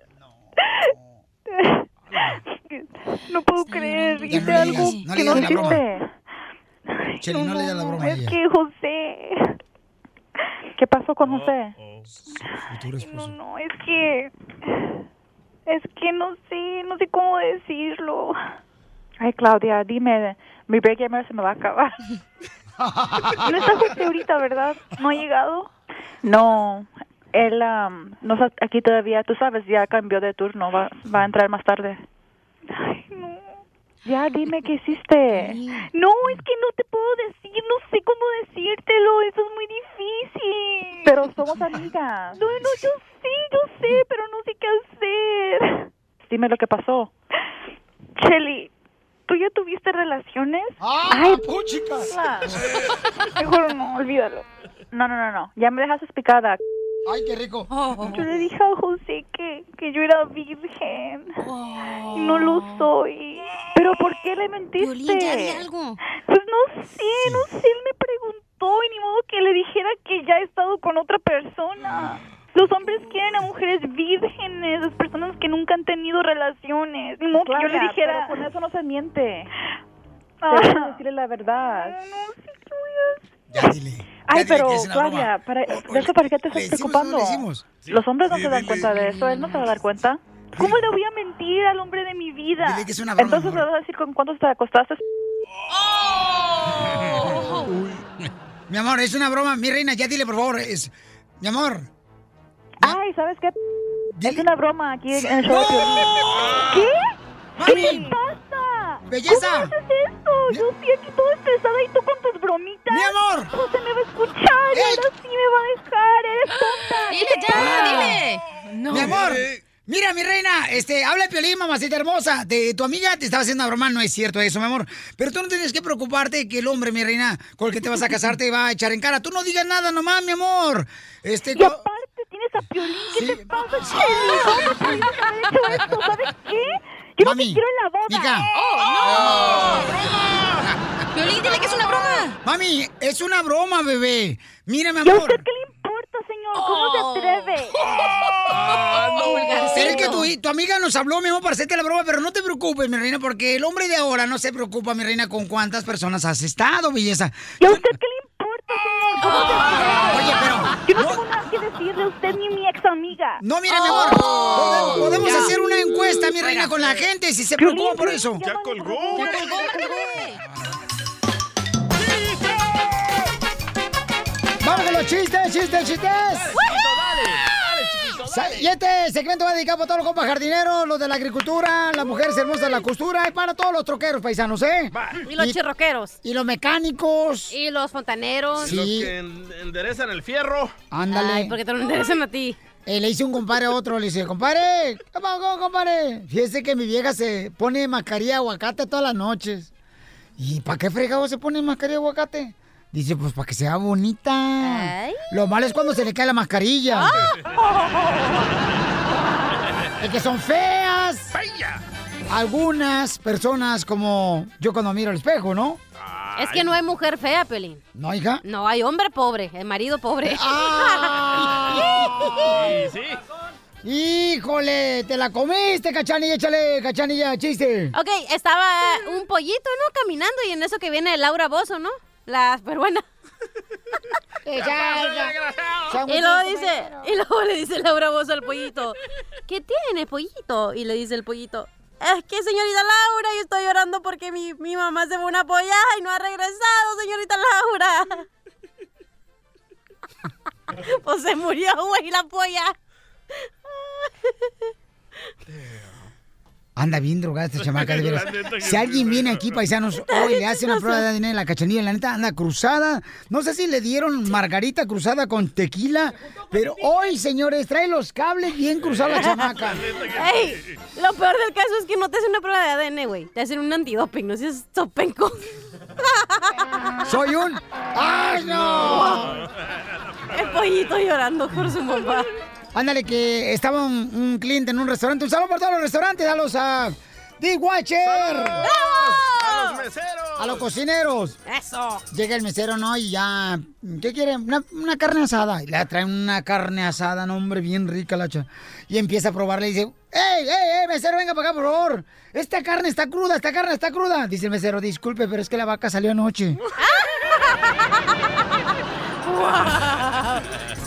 No, puedo creer, Ya hice no le algo no le que no digas la broma. hiciste. Cheli, no le digas la broma Es ella. que José, ¿Qué pasó con José? no, no, es que, es que no sé, no sé cómo decirlo. Ay, Claudia, dime, mi break gamer se me va a acabar. <laughs> No está José ahorita, ¿verdad? ¿No ha llegado? No, él am, no está aquí todavía, tú sabes, ya cambió de turno, va, va a entrar más tarde. Ya, dime qué hiciste. No, es que no te puedo decir, no sé cómo decírtelo, eso es muy difícil. Pero somos amigas. No, no, yo sé, yo sé, pero no sé qué hacer. Dime lo que pasó. Chelly, ¿tú ya tuviste relaciones? Ay, puchica. <laughs> Mejor no, olvídalo. No, no, no, no, ya me dejas explicada. Ay, qué rico. Yo le dije a José que, que yo era virgen. Y no lo soy. ¿Pero por qué le mentiste? Violín, ya di algo. Pues no sé, no sé, él me preguntó y ni modo que le dijera que ya he estado con otra persona. Los hombres quieren a mujeres vírgenes, las personas que nunca han tenido relaciones. Ni modo que yo le dijera... pero con eso no se miente. Ah. Debes de decirle la verdad. Ya dile. Ay, dile pero Claudia, para, ¿de eso para qué te estás no preocupando? decimos? Los hombres no Sí, se dan dile. cuenta de eso, él no se va a dar cuenta. ¿Cómo le voy a mentir al hombre de mi vida? Dile que es una broma, Entonces le vas a decir con cuántos te acostaste. <laughs> Mi amor, es una broma. Mi reina, ya dile, por favor. Es... Mi amor. Ay, ¿sabes qué? Es una broma aquí en el show Piolín. ¿Qué? ¿Qué Mami. te pasa? Belleza. ¿Cómo haces esto? Yo estoy aquí toda estresada y tú con tus bromitas. Mi amor. José me va a escuchar y ahora sí me va a dejar. Eres tonta. Dile ya, dile. Mi amor. Mira, mi reina, este, habla Piolín, mamacita hermosa. De, tu amiga te estaba haciendo una broma, no es cierto eso, mi amor. Pero tú no tienes que preocuparte que el hombre, mi reina, con el que te vas a casar te va a echar en cara. Tú no digas nada nomás, mi amor. Este, Y co- aparte tienes a Piolín. ¿Qué te pasa, Chelly? ¿Cómo hecho esto? ¿Sabes qué? Yo no te quiero en la boda. Mija. ¡Oh, no! Piolín, dile que es una broma. Mami, es una broma, bebé. Mira, mi ¿Y a amor. usted qué le importa, señor? ¿Cómo se atreve? Pero es que tu, tu amiga nos habló, mi amor, para hacerte la broma, pero no te preocupes, mi reina, porque el hombre de ahora no se preocupa, mi reina, con cuántas personas has estado, belleza. ¿Y a usted qué le importa, señor? ¿Cómo se atreve? Oye, pero- Yo no tengo ni mi ex amiga. No, mira, mi amor, podemos, podemos hacer una encuesta, mi reina, con la gente, si se preocupa por eso. Ya colgó. Ya colgó. ¡Vamos con los chistes, chistes, chistes! Y este segmento va dedicado a todos los compas jardineros, los de la agricultura, las mujeres hermosas de la costura y para todos los troqueros paisanos, ¿eh? Y los chirroqueros. Y los mecánicos. Y los fontaneros. Sí. Los que en- enderezan el fierro. Ándale. Ay, porque te lo enderecen a ti. Eh, le hice un compadre a otro, le dice, compadre, ¿qué pasó, compadre? Fíjese que mi vieja se pone mascarilla de aguacate todas las noches. ¿Y para qué fregado se pone mascarilla de aguacate? Dice, pues para que sea bonita. Lo malo es cuando se le cae la mascarilla. <laughs> Es que son feas. Algunas personas como yo cuando miro al espejo, ¿no? Es que no hay mujer fea, Pelín. ¿No, hija? No, hay hombre pobre, el marido pobre. Sí, sí. Híjole, te la comiste, cachanilla, échale, cachanilla, chiste. Ok, estaba un pollito, ¿no? Caminando y en eso que viene Laura Bozo, ¿no? La peruana. <laughs> y luego dice, y luego le dice Laura Bozo al pollito, ¿qué tiene, pollito? Y le dice el pollito, es que señorita Laura, yo estoy llorando porque mi, mi mamá se fue una polla y no ha regresado, señorita Laura. <laughs> pues se murió, güey, la polla. Anda bien drogada esta chamaca, de <laughs> veras. Si alguien viene aquí, paisanos, hoy le hace una prueba de ADN en la cachanilla, la neta anda cruzada. No sé si le dieron margarita cruzada con tequila, pero hoy, señores, trae los cables bien cruzados la <laughs> chamaca. Ey, lo peor del caso es que no te hacen una prueba de ADN, güey. Te hacen un antidoping, no seas topenco. <laughs> Soy un... ¡Ay, no! El pollito llorando por su mamá. Ándale, que estaba un, un cliente en un restaurante. Un saludo por todos los restaurantes, a los a D-Watcher. ¡A los meseros! A los cocineros. Eso. Llega el mesero, ¿no? Y ya, ¿qué quiere? Una, una carne asada. Y le traen una carne asada, no, hombre, bien rica la cha. Y empieza a probarle y dice, ¡Ey, ey, ey, mesero, venga para acá, por favor! Esta carne está cruda, esta carne está cruda. Dice el mesero, disculpe, pero es que la vaca salió anoche. <laughs>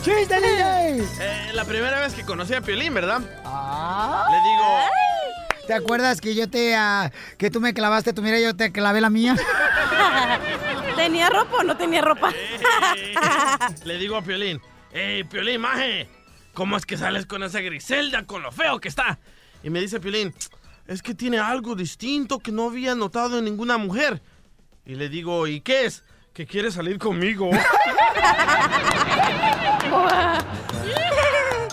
¡Chiste, DJ! Eh, la primera vez que conocí a Piolín, ¿verdad? Ah. Le digo, ¿Te acuerdas que yo te, ah, que tú me clavaste tu mira y yo te clavé la mía? <laughs> ¿Tenía ropa o no tenía ropa? le digo a Piolín, ¡Ey, Piolín, maje! ¿Cómo es que sales con esa Griselda, con lo feo que está? Y me dice Piolín, es que tiene algo distinto que no había notado en ninguna mujer. Y le digo, ¿y qué es? Que quiere salir conmigo.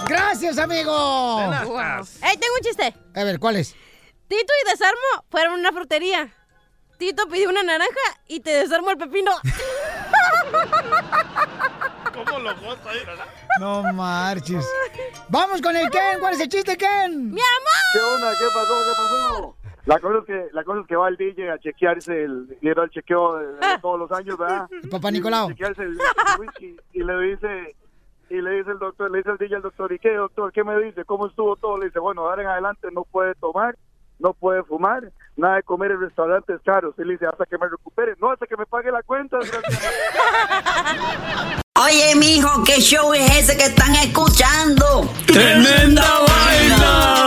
¡Gracias, amigo! ¡Ey, tengo un chiste! A ver, ¿cuál es? Tito y Desarmo fueron a una frutería. Tito pidió una naranja y te desarmo el pepino. ¿Cómo lo goza, verdad? No marches. Vamos con el Ken. ¿Cuál es el chiste, Ken? ¡Mi amor! ¿Qué onda? ¿Qué pasó? ¿Qué pasó? La cosa es que, la cosa es que va el DJ a chequearse el, y era el chequeo de, de todos los años, ¿verdad? <laughs> Papá Nicolau. Chequearse el, el whisky y le dice, y le dice el doctor, le dice el DJ al doctor, ¿y qué doctor? ¿Qué me dice? ¿Cómo estuvo todo? Le dice, bueno, ahora en adelante no puede tomar, no puede fumar, nada de comer en restaurantes caros. Él dice, hasta que me recupere, no, hasta que me pague la cuenta. <laughs> Oye, mijo, ¿qué show es ese que están escuchando? ¡Tremenda vaina!